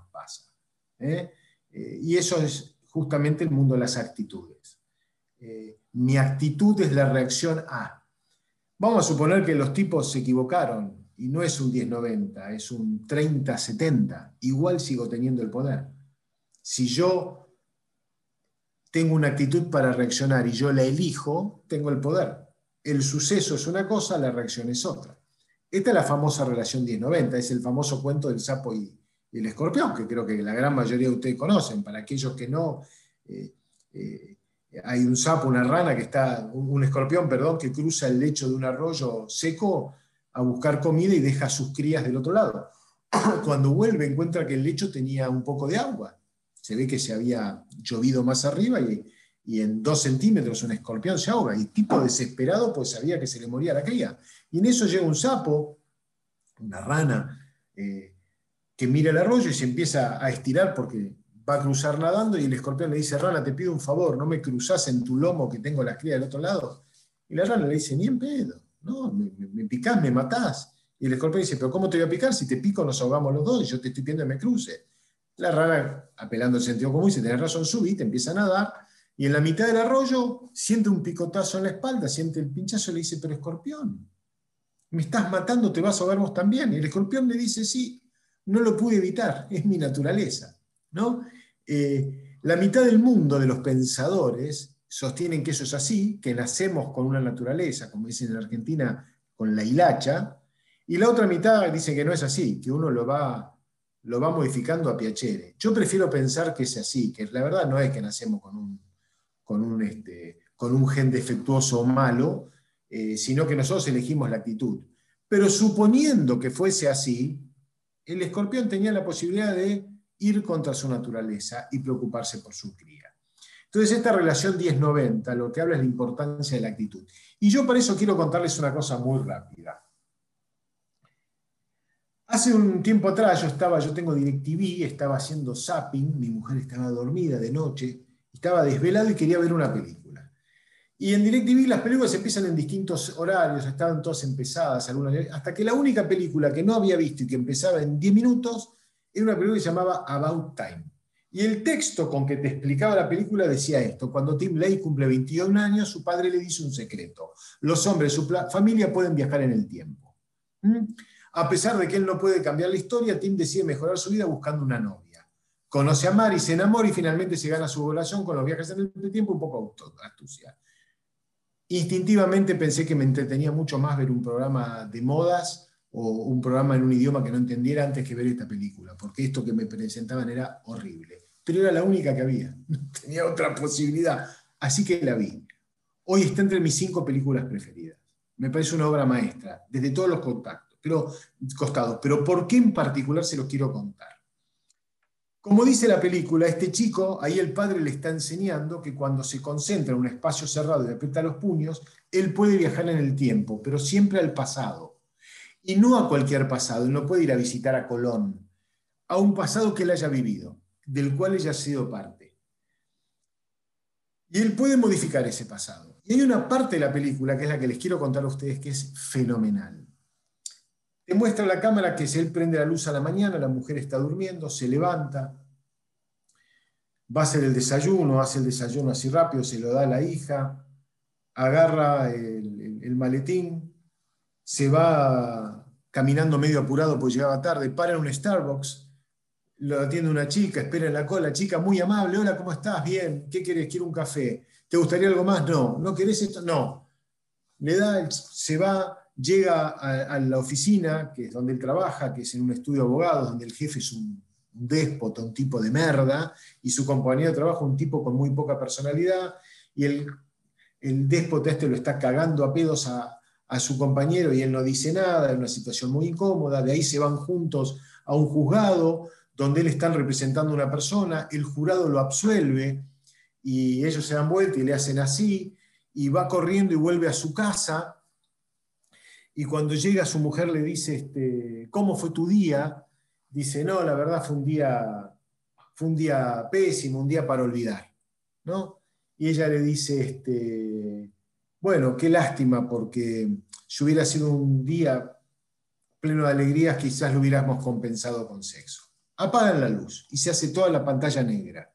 ¿Eh? Eh, y eso es justamente el mundo de las actitudes. mi actitud es la reacción a. Vamos a suponer que los tipos se equivocaron y no es un 10-90, es un 30-70. Igual sigo teniendo el poder. Si yo tengo una actitud para reaccionar y yo la elijo, tengo el poder. El suceso es una cosa, la reacción es otra. Esta es la famosa relación 10-90, es el famoso cuento del sapo y, el escorpión, que creo que la gran mayoría de ustedes conocen. Para aquellos que no, eh, eh, hay un sapo, una rana que está, un escorpión, perdón, que cruza el lecho de un arroyo seco a buscar comida y deja a sus crías del otro lado. (coughs) Cuando vuelve encuentra que el lecho tenía un poco de agua se ve que se había llovido más arriba y, en dos centímetros un escorpión se ahoga. Y tipo desesperado, pues sabía que se le moría la cría. Y en eso llega un sapo, una rana, eh, que mira el arroyo y se empieza a estirar porque va a cruzar nadando y el escorpión le dice, rana, te pido un favor, no me cruzas en tu lomo que tengo la cría del otro lado. Y la rana le dice, ni en pedo, no, me, me, picás, me matás. Y el escorpión dice, pero ¿cómo te voy a picar? Si te pico nos ahogamos los dos y yo te estoy pidiendo que me cruce. La rana, apelando al sentido común, dice, tenés razón, subí, te empieza a nadar, y en la mitad del arroyo siente un picotazo en la espalda, siente el pinchazo y le dice, pero escorpión, me estás matando, te vas a ahogar vos también. Y el escorpión le dice, sí, no lo pude evitar, (laughs) es mi naturaleza. ¿no? Eh, la mitad del mundo de los pensadores sostienen que eso es así, que nacemos con una naturaleza, como dicen en Argentina, con la hilacha, y la otra mitad dice que no es así, que uno lo va lo va modificando a Piacere. Yo prefiero pensar que es así, que la verdad no es que nacemos con un, con un, este, con un gen defectuoso o malo, eh, sino que nosotros elegimos la actitud. Pero suponiendo que fuese así, el escorpión tenía la posibilidad de ir contra su naturaleza y preocuparse por su cría. Entonces, esta relación 10-90 lo que habla es la importancia de la actitud. Y yo por eso quiero contarles una cosa muy rápida. Hace un tiempo atrás yo estaba, yo tengo DirecTV, estaba haciendo zapping, mi mujer estaba dormida de noche, estaba desvelado y quería ver una película. Y en DirecTV las películas empiezan en distintos horarios, estaban todas empezadas, algunas, hasta que la única película que no había visto y que empezaba en 10 minutos era una película que se llamaba About Time. Y el texto con que te explicaba la película decía esto, cuando Tim Lake cumple 21 años, su padre le dice un secreto, los hombres su familia pueden viajar en el tiempo. ¿Mm? A pesar de que él no puede cambiar la historia, Tim decide mejorar su vida buscando una novia. Conoce a Mari, se enamora y finalmente se gana su relación con los viajes en el tiempo, un poco astucia. Instintivamente pensé que me entretenía mucho más ver un programa de modas o un programa en un idioma que no entendiera antes que ver esta película, porque esto que me presentaban era horrible. Pero era la única que había, (laughs) no tenía otra posibilidad. Así que la vi. Hoy está entre mis cinco películas preferidas. Me parece una obra maestra, desde todos los contactos pero, costados. Pero ¿por qué en particular se los quiero contar? Como dice la película, este chico, ahí el padre le está enseñando que cuando se concentra en un espacio cerrado y aprieta los puños, él puede viajar en el tiempo, pero siempre al pasado. Y no a cualquier pasado, no puede ir a visitar a Colón, a un pasado que él haya vivido, del cual ella ha sido parte. Y él puede modificar ese pasado. Y hay una parte de la película, que es la que les quiero contar a ustedes, que es fenomenal. Te muestra la cámara que él prende la luz a la mañana, la mujer está durmiendo, se levanta, va a hacer el desayuno, hace el desayuno así rápido, se lo da a la hija, agarra el, maletín, se va caminando medio apurado porque llegaba tarde, para en un Starbucks, lo atiende una chica, espera en la cola, chica muy amable, hola, ¿cómo estás? Bien, ¿qué querés? Quiero un café. ¿Te gustaría algo más? No. ¿No querés esto? No. Le da, se va, llega a, la oficina, que es donde él trabaja, que es en un estudio de abogados, donde el jefe es un, déspota, un tipo de merda, y su compañero de trabajo un tipo con muy poca personalidad, y el, el déspota este lo está cagando a pedos a, a su compañero y él no dice nada, es una situación muy incómoda, de ahí se van juntos a un juzgado donde él está representando a una persona, el jurado lo absuelve y ellos se dan vuelta y le hacen así, y va corriendo y vuelve a su casa, y cuando llega su mujer le dice, este, ¿cómo fue tu día? Dice, no, la verdad fue un día, fue un día pésimo, un día para olvidar. ¿no? Y ella le dice, este, bueno, qué lástima, porque si hubiera sido un día pleno de alegrías, quizás lo hubiéramos compensado con sexo. Apagan la luz y se hace toda la pantalla negra.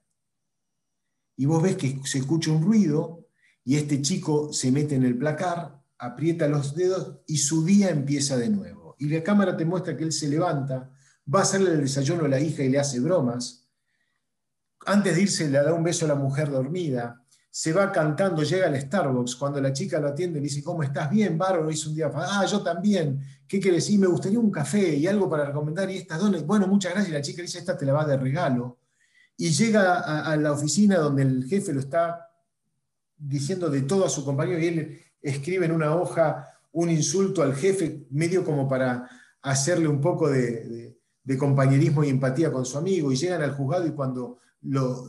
Y vos ves que se escucha un ruido y este chico se mete en el placar aprieta los dedos y su día empieza de nuevo. Y la cámara te muestra que él se levanta, va a hacerle el desayuno a la hija y le hace bromas. Antes de irse le da un beso a la mujer dormida. Se va cantando, llega al Starbucks. Cuando la chica lo atiende, le dice, ¿cómo estás? Bien, bárbaro, hizo un día. Ah, yo también. ¿Qué quieres decir? Me gustaría un café y algo para recomendar. Y estas donas, bueno, muchas gracias. Y la chica dice, esta te la va de regalo. Y llega a, a la oficina donde el jefe lo está diciendo de todo a su compañero y él escribe en una hoja un insulto al jefe, medio como para hacerle un poco de, compañerismo y empatía con su amigo, y llegan al juzgado y cuando lo,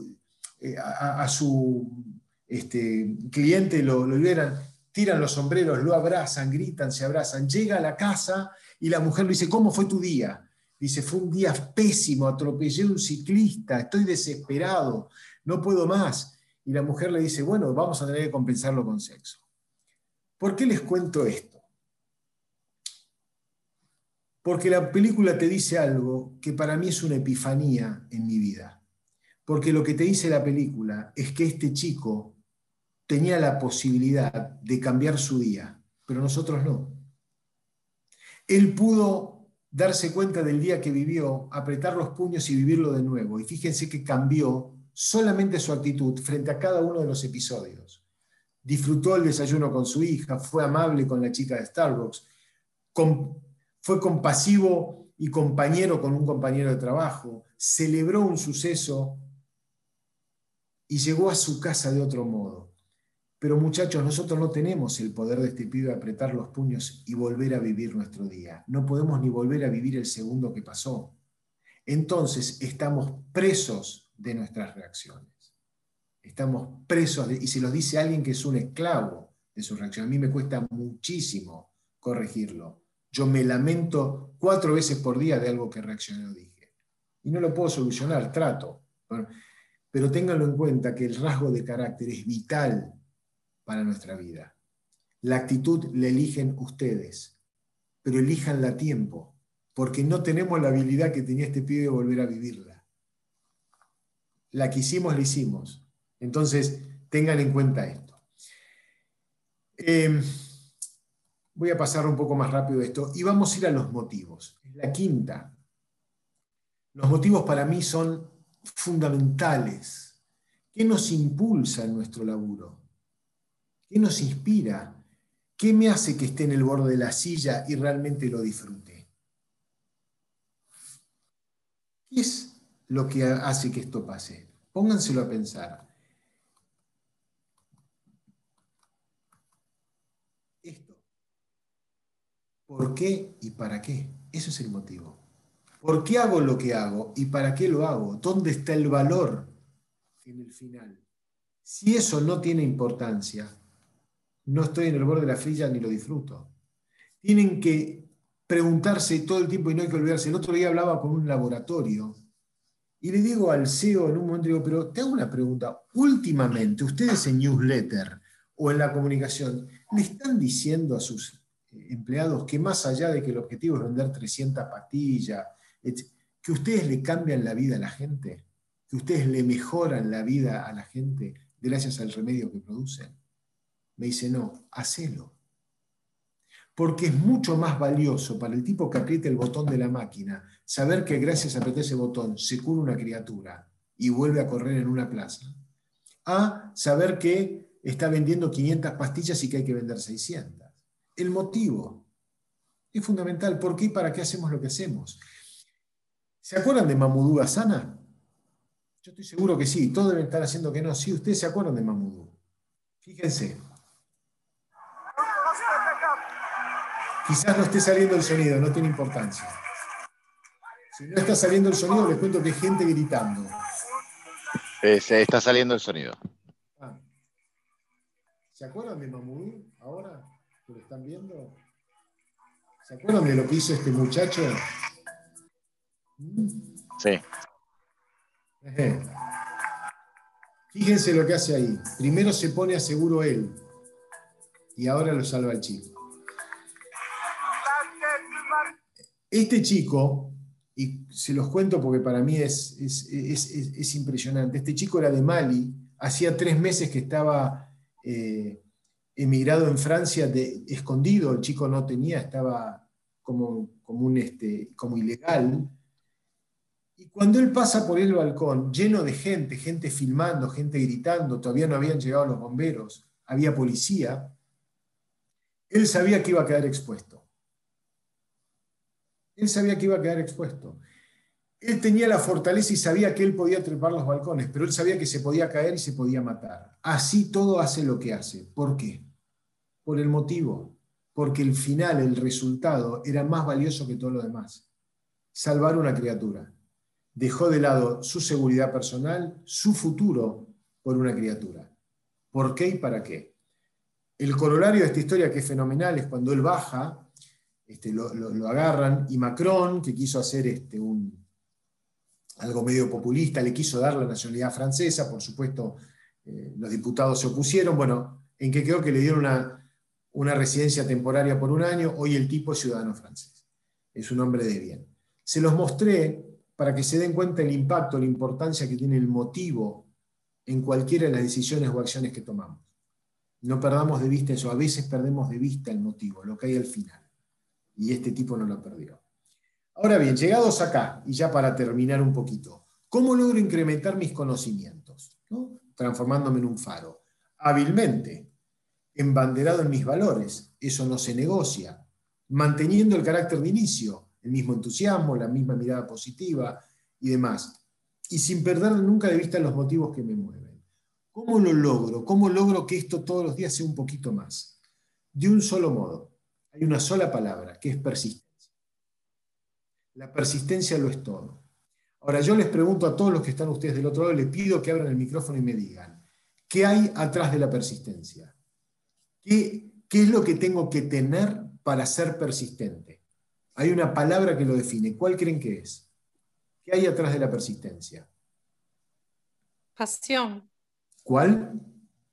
eh, a, su este, cliente lo, lo liberan, tiran los sombreros, lo abrazan, gritan, se abrazan, llega a la casa y la mujer le dice, ¿cómo fue tu día? Dice, fue un día pésimo, atropellé a un ciclista, estoy desesperado, no puedo más. Y la mujer le dice, bueno, vamos a tener que compensarlo con sexo. ¿Por qué les cuento esto? Porque la película te dice algo que para mí es una epifanía en mi vida. Porque lo que te dice la película es que este chico tenía la posibilidad de cambiar su día, pero nosotros no. Él pudo darse cuenta del día que vivió, apretar los puños y vivirlo de nuevo. Y fíjense que cambió solamente su actitud frente a cada uno de los episodios disfrutó el desayuno con su hija, fue amable con la chica de Starbucks, fue compasivo y compañero con un compañero de trabajo, celebró un suceso y llegó a su casa de otro modo. Pero muchachos, nosotros no tenemos el poder de este pibe apretar los puños y volver a vivir nuestro día. No podemos ni volver a vivir el segundo que pasó. Entonces estamos presos de nuestras reacciones. Estamos presos, y se los dice alguien que es un esclavo de su reacción. A mí me cuesta muchísimo corregirlo. Yo me lamento cuatro veces por día de algo que reaccioné o dije. Y no lo puedo solucionar, trato. Pero ténganlo en cuenta que el rasgo de carácter es vital para nuestra vida. La actitud la eligen ustedes, pero elíjanla a tiempo, porque no tenemos la habilidad que tenía este pibe de volver a vivirla. La que hicimos, la hicimos. Entonces, tengan en cuenta esto. Em, voy a pasar un poco más rápido esto y vamos a ir a los motivos. La quinta. Los motivos para mí son fundamentales. ¿Qué nos impulsa en nuestro laburo? ¿Qué nos inspira? ¿Qué me hace que esté en el borde de la silla y realmente lo disfrute? ¿Qué es lo que hace que esto pase? Pónganselo a pensar. ¿Por qué y para qué? Eso es el motivo. ¿Por qué hago lo que hago y para qué lo hago? ¿Dónde está el valor en el final? Si eso no tiene importancia, no estoy en el borde de la frilla ni lo disfruto. Tienen que preguntarse todo el tiempo y no hay que olvidarse. El otro día hablaba con un laboratorio y le digo al CEO en un momento, digo, pero te hago una pregunta. Últimamente, ustedes en newsletter o en la comunicación, ¿le están diciendo a sus empleados que más allá de que el objetivo es vender 300 pastillas, que ustedes le cambian la vida a la gente? ¿Que ustedes le mejoran la vida a la gente gracias al remedio que producen? Me dice, no, hacelo porque es mucho más valioso para el tipo que apriete el botón de la máquina saber que gracias a apretar ese botón se cura una criatura y vuelve a correr en una plaza, a saber que está vendiendo 500 pastillas y que hay que vender 600. El motivo es fundamental. ¿Por qué y para qué hacemos lo que hacemos? ¿Se acuerdan de Mamudú Asana? Yo estoy seguro que sí, todos deben estar haciendo que no. Sí, ustedes se acuerdan de Mamudú. Fíjense, Quizás no esté saliendo el sonido, no tiene importancia. Si no está saliendo el sonido, les cuento que hay gente gritando. Eh, se está saliendo el sonido. Ah. ¿Se acuerdan de Mamudú ahora? ¿Que lo están viendo? ¿Se acuerdan de lo que hizo este muchacho? ¿Mm? Sí. Fíjense lo que hace ahí. Primero se pone a seguro él y ahora lo salva el chico. Este chico, y se los cuento porque para mí es, es, impresionante, este chico era de Mali, hacía tres meses que estaba eh, emigrado en Francia, de, escondido, el chico no tenía, estaba como, como, este, como ilegal. Y cuando él pasa por el balcón, lleno de gente, gente filmando, gente gritando, todavía no habían llegado los bomberos, había policía, él sabía que iba a quedar expuesto. Él sabía que iba a quedar expuesto. Él tenía la fortaleza y sabía que él podía trepar los balcones, pero él sabía que se podía caer y se podía matar. Así todo hace lo que hace. ¿Por qué? Por el motivo. Porque el final, el resultado, era más valioso que todo lo demás. Salvar una criatura. Dejó de lado su seguridad personal, su futuro, por una criatura. ¿Por qué y para qué? El corolario de esta historia, que es fenomenal, es cuando él baja este, lo, agarran, y Macron, que quiso hacer este, un, algo medio populista, le quiso dar la nacionalidad francesa, por supuesto eh, los diputados se opusieron, bueno, en que creo que le dieron una, una residencia temporaria por un año, hoy el tipo es ciudadano francés, es un hombre de bien. Se los mostré para que se den cuenta el impacto, la importancia que tiene el motivo en cualquiera de las decisiones o acciones que tomamos. No perdamos de vista eso, a veces perdemos de vista el motivo, lo que hay al final y este tipo no lo perdió. Ahora bien, llegados acá, y ya para terminar un poquito, ¿cómo logro incrementar mis conocimientos? Transformándome en un faro. Hábilmente, embanderado en mis valores, eso no se negocia, manteniendo el carácter de inicio, el mismo entusiasmo, la misma mirada positiva y demás, y sin perder nunca de vista los motivos que me mueven. ¿Cómo lo logro? ¿Cómo logro que esto todos los días sea un poquito más? De un solo modo, hay una sola palabra, que es persistencia. La persistencia lo es todo. Ahora yo les pregunto a todos los que están ustedes del otro lado, les pido que abran el micrófono y me digan, ¿qué hay atrás de la persistencia? ¿Qué, qué es lo que tengo que tener para ser persistente? Hay una palabra que lo define. ¿Cuál creen que es? ¿Qué hay atrás de la persistencia? Pasión. ¿Cuál?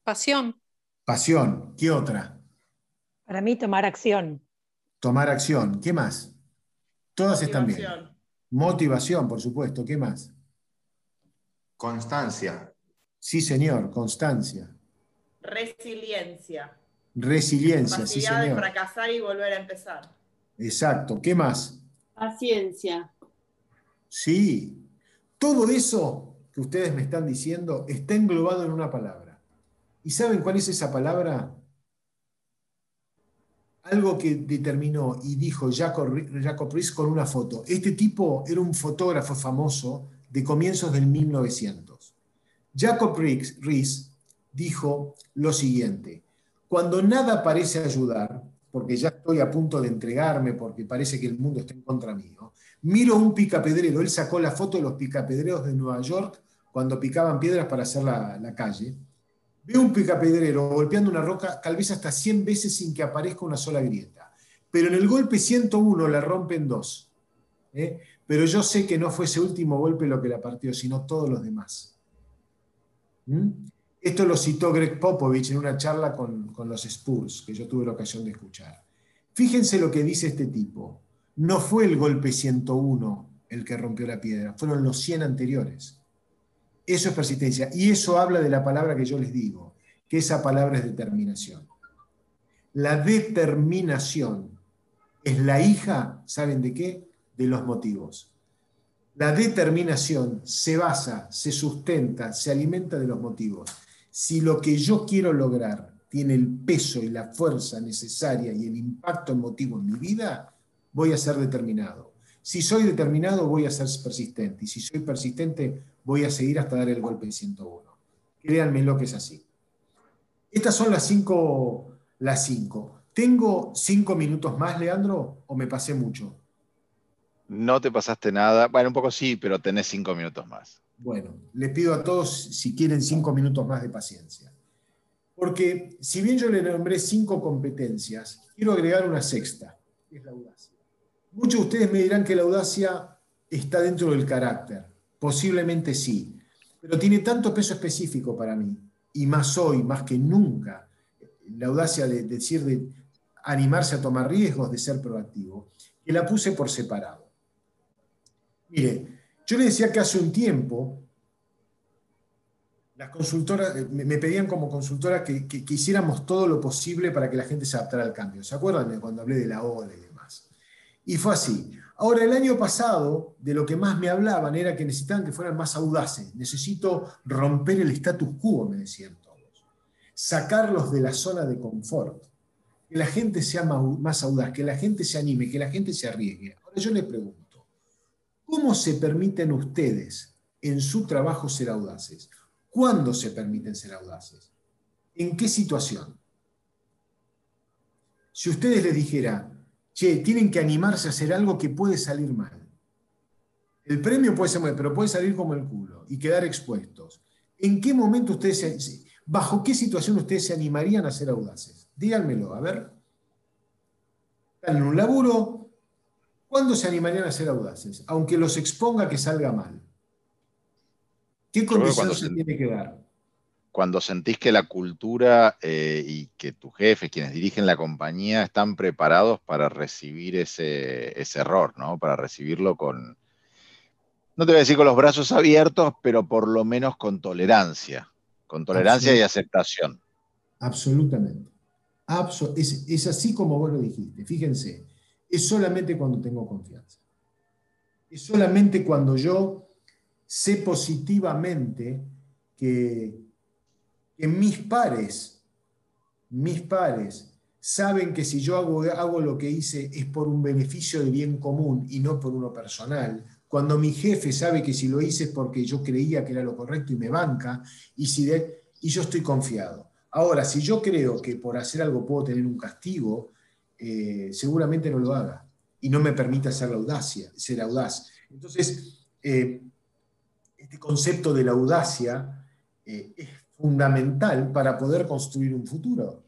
Pasión. Pasión. ¿Qué otra? Para mí, tomar acción. Tomar acción. ¿Qué más? Todas están bien. Motivación, por supuesto. ¿Qué más? Constancia. Sí, señor, constancia. Resiliencia. Resiliencia, sí, señor. de fracasar y volver a empezar. Exacto. ¿Qué más? Paciencia. Sí. Todo eso que ustedes me están diciendo está englobado en una palabra. ¿Y saben cuál es esa palabra? algo que determinó y dijo Jacob, Jacob con una foto. Este tipo era un fotógrafo famoso de comienzos del 1900. Jacob Rees dijo lo siguiente, cuando nada parece ayudar, porque ya estoy a punto de entregarme, porque parece que el mundo está en contra mío, miro un picapedrero, él sacó la foto de los picapedreros de Nueva York cuando picaban piedras para hacer la, calle. Veo un picapedrero golpeando una roca tal vez hasta 100 veces sin que aparezca una sola grieta. Pero en el golpe 101 la rompen dos. ¿eh? Pero yo sé que no fue ese último golpe lo que la partió, sino todos los demás. ¿Mm? Esto lo citó Greg Popovich en una charla con, con los Spurs, que yo tuve la ocasión de escuchar. Fíjense lo que dice este tipo. No fue el golpe 101 el que rompió la piedra, fueron los 100 anteriores. Eso es persistencia. Y eso habla de la palabra que yo les digo, que esa palabra es determinación. La determinación es la hija, ¿saben de qué? De los motivos. La determinación se basa, se sustenta, se alimenta de los motivos. Si lo que yo quiero lograr tiene el peso y la fuerza necesaria y el impacto emotivo en mi vida, voy a ser determinado. Si soy determinado, voy a ser persistente. Y si soy persistente, voy a seguir hasta dar el golpe en 101. Créanme lo que es así. Estas son las cinco, las cinco. ¿Tengo cinco minutos más, Leandro, o me pasé mucho? No te pasaste nada. Bueno, un poco sí, pero tenés cinco minutos más. Bueno, les pido a todos si quieren cinco minutos más de paciencia. Porque si bien yo le nombré cinco competencias, quiero agregar una sexta, que es la audacia. Muchos de ustedes me dirán que la audacia está dentro del carácter. Posiblemente sí, pero tiene tanto peso específico para mí, y más hoy, más que nunca, la audacia de, decir, de animarse a tomar riesgos, de ser proactivo, que la puse por separado. Mire, yo le decía que hace un tiempo las consultoras me pedían como consultora que, hiciéramos todo lo posible para que la gente se adaptara al cambio. ¿Se acuerdan de cuando hablé de la ODE y demás? Y fue así. Ahora, el año pasado, de lo que más me hablaban era que necesitaban que fueran más audaces. Necesito romper el status quo, me decían todos. Sacarlos de la zona de confort. Que la gente sea más audaz, que la gente se anime, que la gente se arriesgue. Ahora yo les pregunto, ¿cómo se permiten ustedes en su trabajo ser audaces? ¿Cuándo se permiten ser audaces? ¿En qué situación? Si ustedes les dijeran, che, tienen que animarse a hacer algo que puede salir mal. El premio puede ser mal, pero puede salir como el culo y quedar expuestos. ¿En qué momento ustedes, bajo qué situación ustedes se animarían a ser audaces? Díganmelo, a ver. Están en un laburo, ¿cuándo se animarían a ser audaces? Aunque los exponga que salga mal. ¿Qué condiciones se tiene que dar? cuando sentís que la cultura eh, y que tu jefe, quienes dirigen la compañía, están preparados para recibir ese, error, ¿no? Para recibirlo con, no te voy a decir con los brazos abiertos, pero por lo menos con tolerancia, con tolerancia y aceptación. Absolutamente. es, es, así como vos lo dijiste. Fíjense, es solamente cuando tengo confianza. Es solamente cuando yo sé positivamente que, que mis pares, mis pares, saben que si yo hago, hago lo que hice es por un beneficio de bien común y no por uno personal, cuando mi jefe sabe que si lo hice es porque yo creía que era lo correcto y me banca, y, si y yo estoy confiado. Ahora, si yo creo que por hacer algo puedo tener un castigo, eh, seguramente no lo haga y no me permita ser, la audacia, ser audaz. Entonces, eh, este concepto de la audacia eh, es fundamental para poder construir un futuro.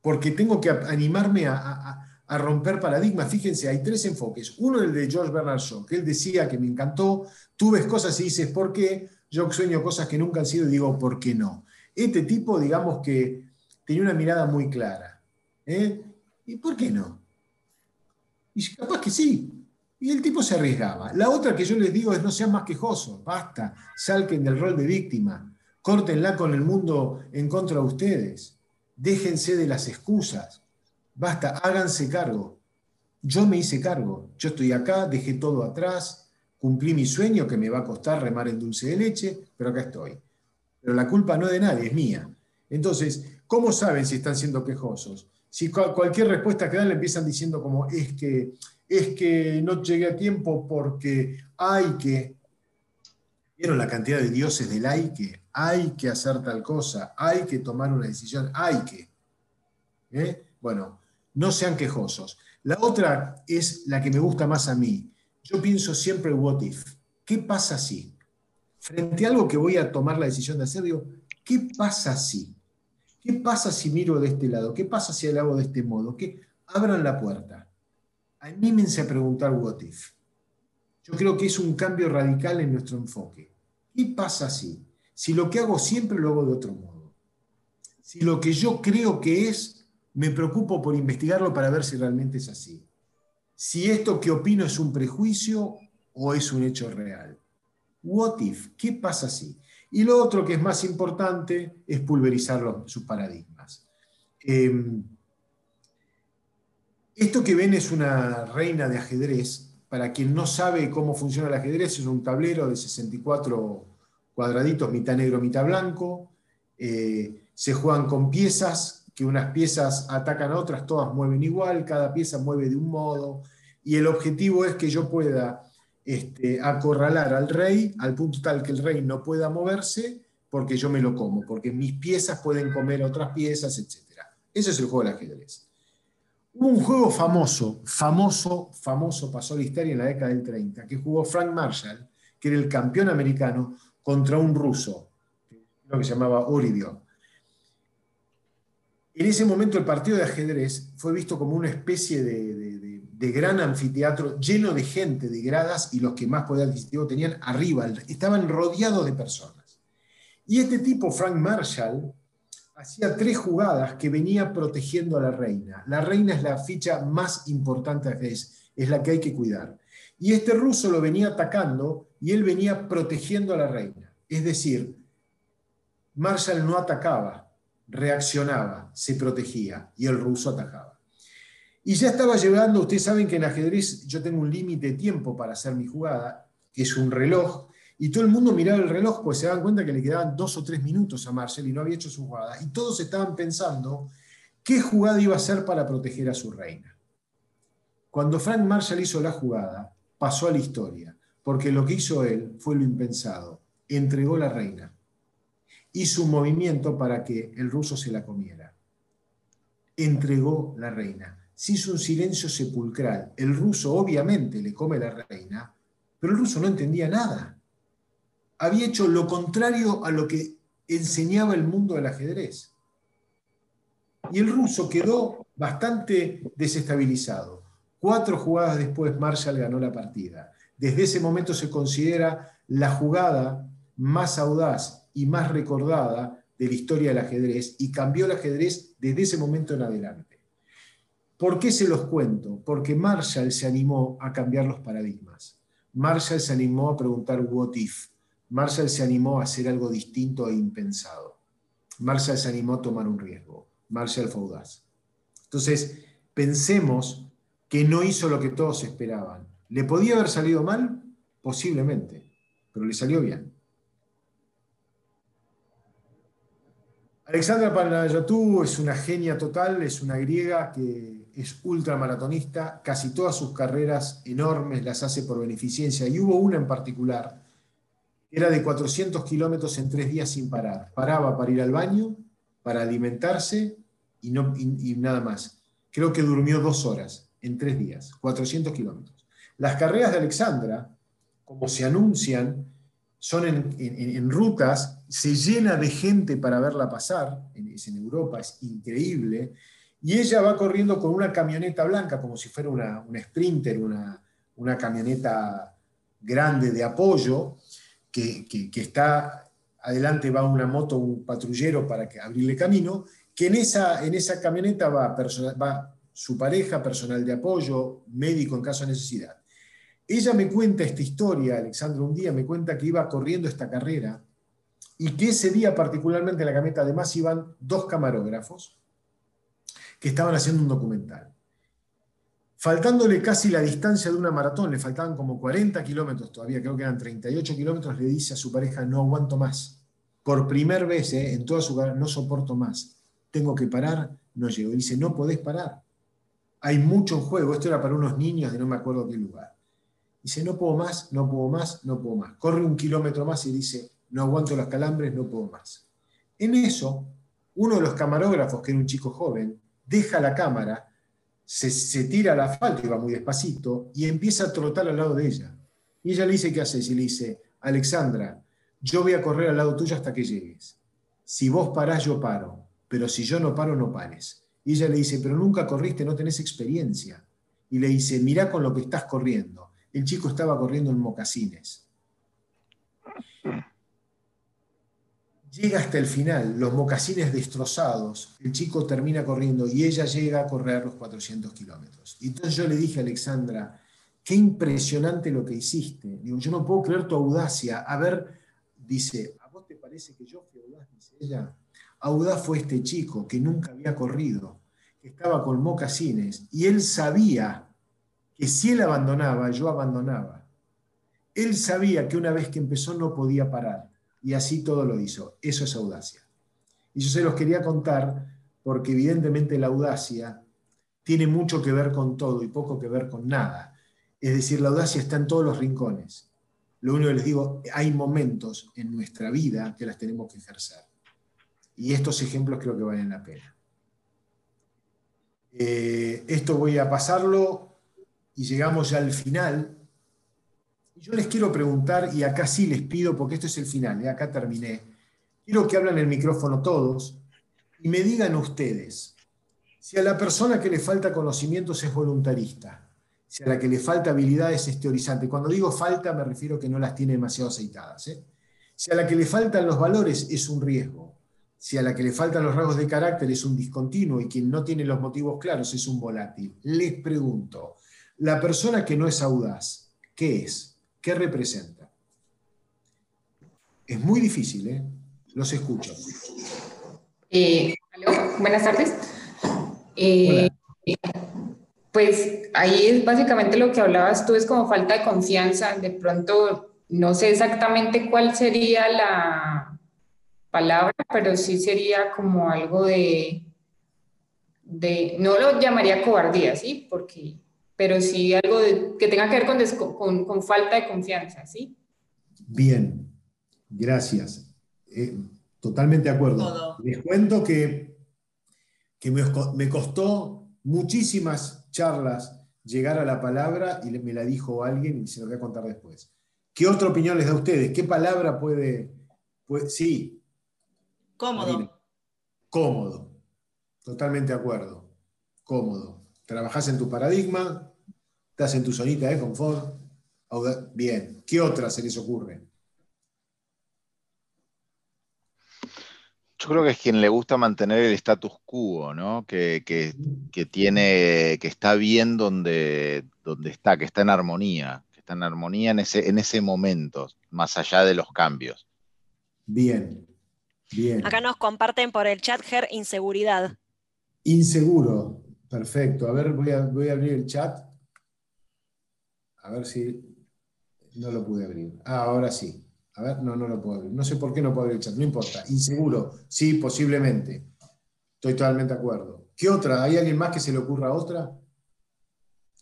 Porque tengo que animarme a, romper paradigmas. Fíjense, hay tres enfoques. Uno el de George Bernard Shaw, que él decía que me encantó, tú ves cosas y dices, ¿por qué? Yo sueño cosas que nunca han sido y digo, ¿por qué no? Este tipo, digamos que tenía una mirada muy clara. ¿Y por qué no? Y capaz que sí. Y el tipo se arriesgaba. La otra que yo les digo es no sean más quejosos, basta, salquen del rol de víctima. Córtenla con el mundo en contra de ustedes. Déjense de las excusas. Basta, háganse cargo. Yo me hice cargo. Yo estoy acá, dejé todo atrás, cumplí mi sueño que me va a costar remar en dulce de leche, pero acá estoy. Pero la culpa no es de nadie, es mía. Entonces, ¿cómo saben si están siendo quejosos? Si cualquier respuesta que dan le empiezan diciendo como es que es que no llegué a tiempo porque hay que. ¿Vieron la cantidad de dioses del hay que? hay que hacer tal cosa, hay que tomar una decisión, hay que. ¿Eh? Bueno, no sean quejosos. La otra es la que me gusta más a mí. Yo pienso siempre, what if? ¿Qué pasa si? Frente a algo que voy a tomar la decisión de hacer, digo, ¿qué pasa si? ¿Qué pasa si miro de este lado? ¿Qué pasa si hago de este modo? ¿Qué? Abran la puerta. Anímense a preguntar what if. Yo creo que es un cambio radical en nuestro enfoque. ¿Qué pasa si? Si lo que hago siempre lo hago de otro modo. Si lo que yo creo que es, me preocupo por investigarlo para ver si realmente es así. Si esto que opino es un prejuicio o es un hecho real. What if? ¿Qué pasa si? Y lo otro que es más importante es pulverizar sus paradigmas. Em, esto que ven es una reina de ajedrez. Para quien no sabe cómo funciona el ajedrez, es un tablero de 64 cuadraditos, mitad negro, mitad blanco. Eh, se juegan con piezas, que unas piezas atacan a otras, todas mueven igual, cada pieza mueve de un modo. Y el objetivo es que yo pueda este, acorralar al rey al punto tal que el rey no pueda moverse porque yo me lo como, porque mis piezas pueden comer otras piezas, etc. Ese es el juego del ajedrez. Un juego famoso, famoso, famoso, pasó la historia en la década del 30, que jugó Frank Marshall, que era el campeón americano, contra un ruso, que se llamaba Oridio. En ese momento el partido de ajedrez fue visto como una especie de gran anfiteatro lleno de gente, de gradas, y los que más poder adquisitivo tenían arriba, estaban rodeados de personas. Y este tipo, Frank Marshall, hacía tres jugadas que venía protegiendo a la reina. La reina es la ficha más importante es, es la que hay que cuidar. Y este ruso lo venía atacando y él venía protegiendo a la reina. Es decir, Marshall no atacaba, reaccionaba, se protegía y el ruso atacaba. Y ya estaba llegando, ustedes saben que en ajedrez yo tengo un límite de tiempo para hacer mi jugada, que es un reloj, y todo el mundo miraba el reloj, pues se dan cuenta que le quedaban dos o tres minutos a Marcel y no había hecho su jugada. Y todos estaban pensando qué jugada iba a hacer para proteger a su reina. Cuando Frank Marshall hizo la jugada, pasó a la historia, porque lo que hizo él fue lo impensado, entregó la reina. Hizo un movimiento para que el ruso se la comiera. Entregó la reina se hizo un silencio sepulcral. El ruso obviamente le come la reina, pero el ruso no entendía nada. Había hecho lo contrario a lo que enseñaba el mundo del ajedrez. Y el ruso quedó bastante desestabilizado. Cuatro jugadas después, Marshall ganó la partida. Desde ese momento se considera la jugada más audaz y más recordada de la historia del ajedrez y cambió el ajedrez desde ese momento en adelante. ¿Por qué se los cuento? Porque Marshall se animó a cambiar los paradigmas. Marshall se animó a preguntar what if. Marshall se animó a hacer algo distinto e impensado. Marshall se animó a tomar un riesgo. Marshall fue audaz. Entonces, pensemos que no hizo lo que todos esperaban. ¿Le podía haber salido mal? Posiblemente, pero le salió bien. Alexandra Panayotú es una genia total, es una griega que es ultramaratonista, casi todas sus carreras enormes las hace por beneficencia y hubo una en particular, era de 400 kilómetros en tres días sin parar. Paraba para ir al baño, para alimentarse y, no, y, nada más. Creo que durmió dos horas en tres días, 400 kilómetros. Las carreras de Alexandra, como se anuncian, son en, rutas, se llena de gente para verla pasar, es en Europa, es increíble, y ella va corriendo con una camioneta blanca, como si fuera una, sprinter, una, una, camioneta grande de apoyo, que, está adelante va una moto, un patrullero para que, abrirle camino, que en esa, en esa camioneta va, va su pareja, personal de apoyo, médico en caso de necesidad. Ella me cuenta esta historia, Alexandra, un día me cuenta que iba corriendo esta carrera y que ese día particularmente en la camioneta además iban dos camarógrafos que estaban haciendo un documental. Faltándole casi la distancia de una maratón, le faltaban como 40 kilómetros todavía, creo que eran 38 kilómetros, le dice a su pareja, no aguanto más. Por primera vez eh, en toda su carrera, no soporto más. Tengo que parar, no llego. dice, no podés parar. Hay mucho en juego. Esto era para unos niños de no me acuerdo qué lugar. Dice, no puedo más, no puedo más, no puedo más. Corre un kilómetro más y dice, no aguanto los calambres, no puedo más. En eso, uno de los camarógrafos, que era un chico joven, deja la cámara, se, tira al asfalto, iba muy despacito, y empieza a trotar al lado de ella. Y ella le dice, ¿qué haces? Y le dice, Alexandra, yo voy a correr al lado tuyo hasta que llegues. Si vos parás, yo paro, pero si yo no paro, no pares. Y ella le dice, pero nunca corriste, no tenés experiencia. Y le dice, mirá con lo que estás corriendo. El chico estaba corriendo en mocasines. Llega hasta el final, los mocasines destrozados, el chico termina corriendo y ella llega a correr los 400 kilómetros. Y entonces yo le dije a Alexandra, qué impresionante lo que hiciste. Digo, yo no puedo creer tu audacia. A ver, dice, ¿a vos te parece que yo fui audaz? Dice ella. Audaz fue este chico que nunca había corrido, que estaba con mocasines y él sabía que si él abandonaba, yo abandonaba. Él sabía que una vez que empezó no podía parar y así todo lo hizo. Eso es audacia. Y yo se los quería contar porque evidentemente la audacia tiene mucho que ver con todo y poco que ver con nada. Es decir, la audacia está en todos los rincones. Lo único que les digo, hay momentos en nuestra vida que las tenemos que ejercer. Y estos ejemplos creo que valen la pena. Eh, esto voy a pasarlo y llegamos ya al final yo les quiero preguntar, y acá sí les pido, porque esto es el final, y ¿eh? acá terminé, quiero que hablen el micrófono todos y me digan ustedes, si a la persona que le falta conocimientos es voluntarista, si a la que le falta habilidades es teorizante, cuando digo falta me refiero que no las tiene demasiado aceitadas, ¿eh? si a la que le faltan los valores es un riesgo, si a la que le faltan los rasgos de carácter es un discontinuo y quien no tiene los motivos claros es un volátil, les pregunto, la persona que no es audaz, ¿qué es? ¿Qué representa? Es muy difícil, ¿eh? Los escucho. Eh, buenas tardes. Eh, pues ahí es básicamente lo que hablabas tú, es como falta de confianza. De pronto, no sé exactamente cuál sería la palabra, pero sí sería como algo de, de no lo llamaría cobardía, ¿sí? Porque pero sí algo que tenga que ver con, con, falta de confianza, ¿sí? Bien, gracias. Eh, totalmente de acuerdo. Les cuento que, que me, costó muchísimas charlas llegar a la palabra y me la dijo alguien y se lo voy a contar después. ¿Qué otra opinión les da a ustedes? ¿Qué palabra puede, puede sí? Cómodo. Cómodo. Totalmente de acuerdo. Cómodo. Trabajás en tu paradigma, estás en tu zonita de confort. Bien, ¿qué otra se les ocurre? Yo creo que es quien le gusta mantener el status quo, ¿no? Que, tiene, que está bien donde, donde está, que está en armonía, que está en armonía en ese, en ese momento, más allá de los cambios. Bien, bien. Acá nos comparten por el chat, Ger, inseguridad. Inseguro, perfecto. A ver, voy a, voy a abrir el chat. A ver si no lo pude abrir. Ah, ahora sí. A ver, no, no lo puedo abrir. No sé por qué no puedo abrir el chat, no importa. Inseguro, sí, posiblemente. Estoy totalmente de acuerdo. ¿Qué otra? ¿Hay alguien más que se le ocurra otra?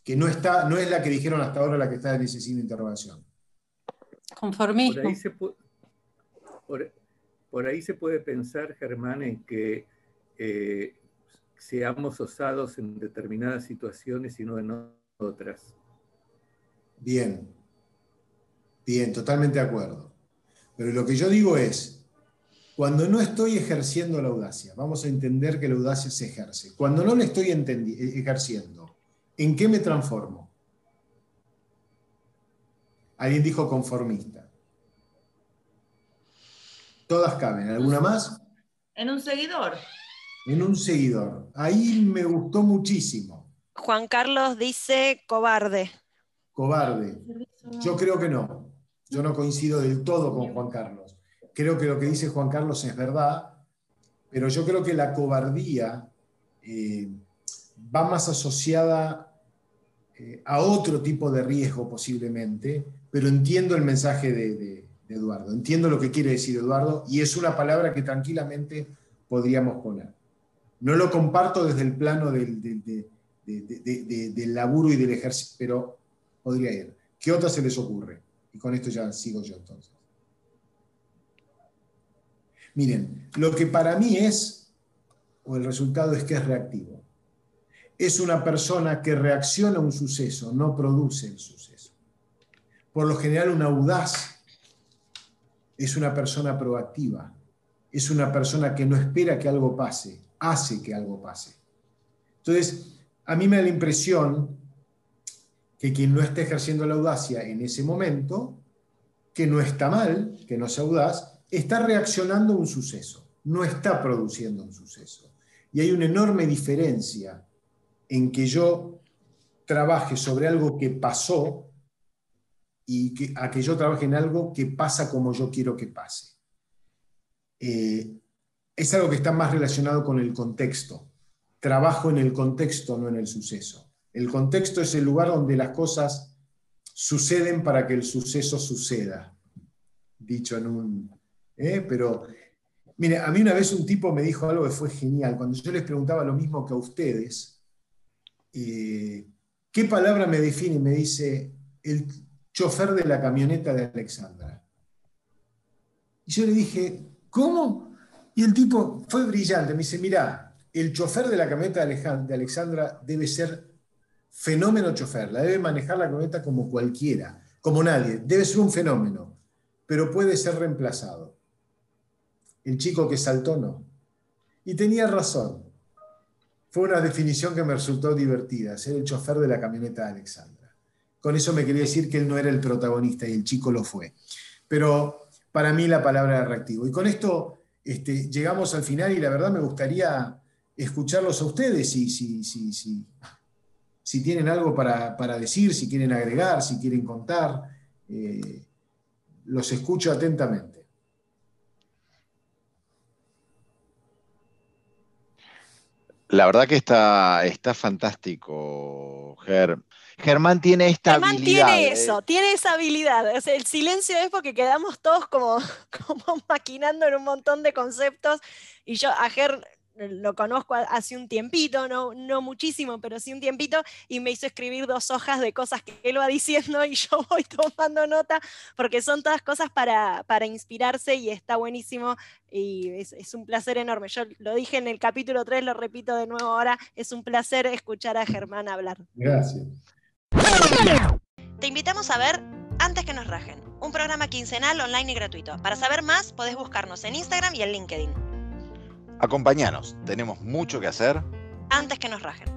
Que no está, no es la que dijeron hasta ahora la que está en ese signo de interrogación. Conformismo. Por ahí se puede, pensar, Germán, en que eh, seamos osados en determinadas situaciones y no en otras. Bien, bien, totalmente de acuerdo. Pero lo que yo digo es, cuando no estoy ejerciendo la audacia, vamos a entender que la audacia se ejerce. Cuando no la estoy ejerciendo, ¿en qué me transformo? Alguien dijo conformista. Todas caben. ¿Alguna más? En un seguidor. En un seguidor. Ahí me gustó muchísimo. Juan Carlos dice cobarde. Cobarde. Yo creo que no. Yo no coincido del todo con Juan Carlos. Creo que lo que dice Juan Carlos es verdad, pero yo creo que la cobardía eh, va más asociada eh, a otro tipo de riesgo posiblemente, pero entiendo el mensaje de, Eduardo, entiendo lo que quiere decir Eduardo y es una palabra que tranquilamente podríamos poner. No lo comparto desde el plano del, del laburo y del ejercicio, pero podría ir. ¿Qué otra se les ocurre? Y con esto ya sigo yo entonces. Miren, lo que para mí es, o el resultado es que es reactivo. es una persona que reacciona a un suceso, no produce el suceso. Por lo general, un audaz es una persona proactiva, es una persona que no espera que algo pase, hace que algo pase. Entonces, a mí me da la impresión que quien no está ejerciendo la audacia en ese momento, que no está mal, que no sea audaz, está reaccionando a un suceso, no está produciendo un suceso. Y hay una enorme diferencia en que yo trabaje sobre algo que pasó y que, a que yo trabaje en algo que pasa como yo quiero que pase. Eh, es algo que está más relacionado con el contexto. Trabajo en el contexto, no en el suceso. El contexto es el lugar donde las cosas suceden para que el suceso suceda. Dicho en un... ¿eh? Pero, mire, a mí una vez un tipo me dijo algo que fue genial. Cuando yo les preguntaba lo mismo que a ustedes, eh, ¿qué palabra me define? Me dice, el chofer de la camioneta de Alexandra. Y yo le dije, ¿cómo? Y el tipo fue brillante, me dice, mira, el chofer de la camioneta de Alexandra debe ser fenómeno chofer, la debe manejar la camioneta como cualquiera, como nadie, debe ser un fenómeno, pero puede ser reemplazado. El chico que saltó no. Y tenía razón. Fue una definición que me resultó divertida, ser el chofer de la camioneta de Alexandra. Con eso me quería decir que él no era el protagonista y el chico lo fue. Pero para mí la palabra era reactivo. Y con esto este, llegamos al final y la verdad me gustaría escucharlos a ustedes si, si, si, si, si tienen algo para, decir, si quieren agregar, si quieren contar. Eh, los escucho atentamente. La verdad que está, está fantástico, Ger. Germán tiene esta Germán habilidad. tiene eso, tiene esa habilidad. el silencio es porque quedamos todos como, (laughs) como maquinando en un montón de conceptos. Y yo a Ger lo conozco hace un tiempito, no, no muchísimo, pero sí un tiempito, y me hizo escribir dos hojas de cosas que él va (laughs) diciendo y yo voy tomando nota, porque son todas cosas para, inspirarse y está buenísimo y es, un placer enorme. Yo lo dije en el capítulo 3, lo repito de nuevo ahora, es un placer escuchar a Germán hablar. Gracias. Te invitamos a ver Antes que nos rajen, un programa quincenal online y gratuito. Para saber más, podés buscarnos en Instagram y en LinkedIn. Acompáñanos, tenemos mucho que hacer. Antes que nos rajen.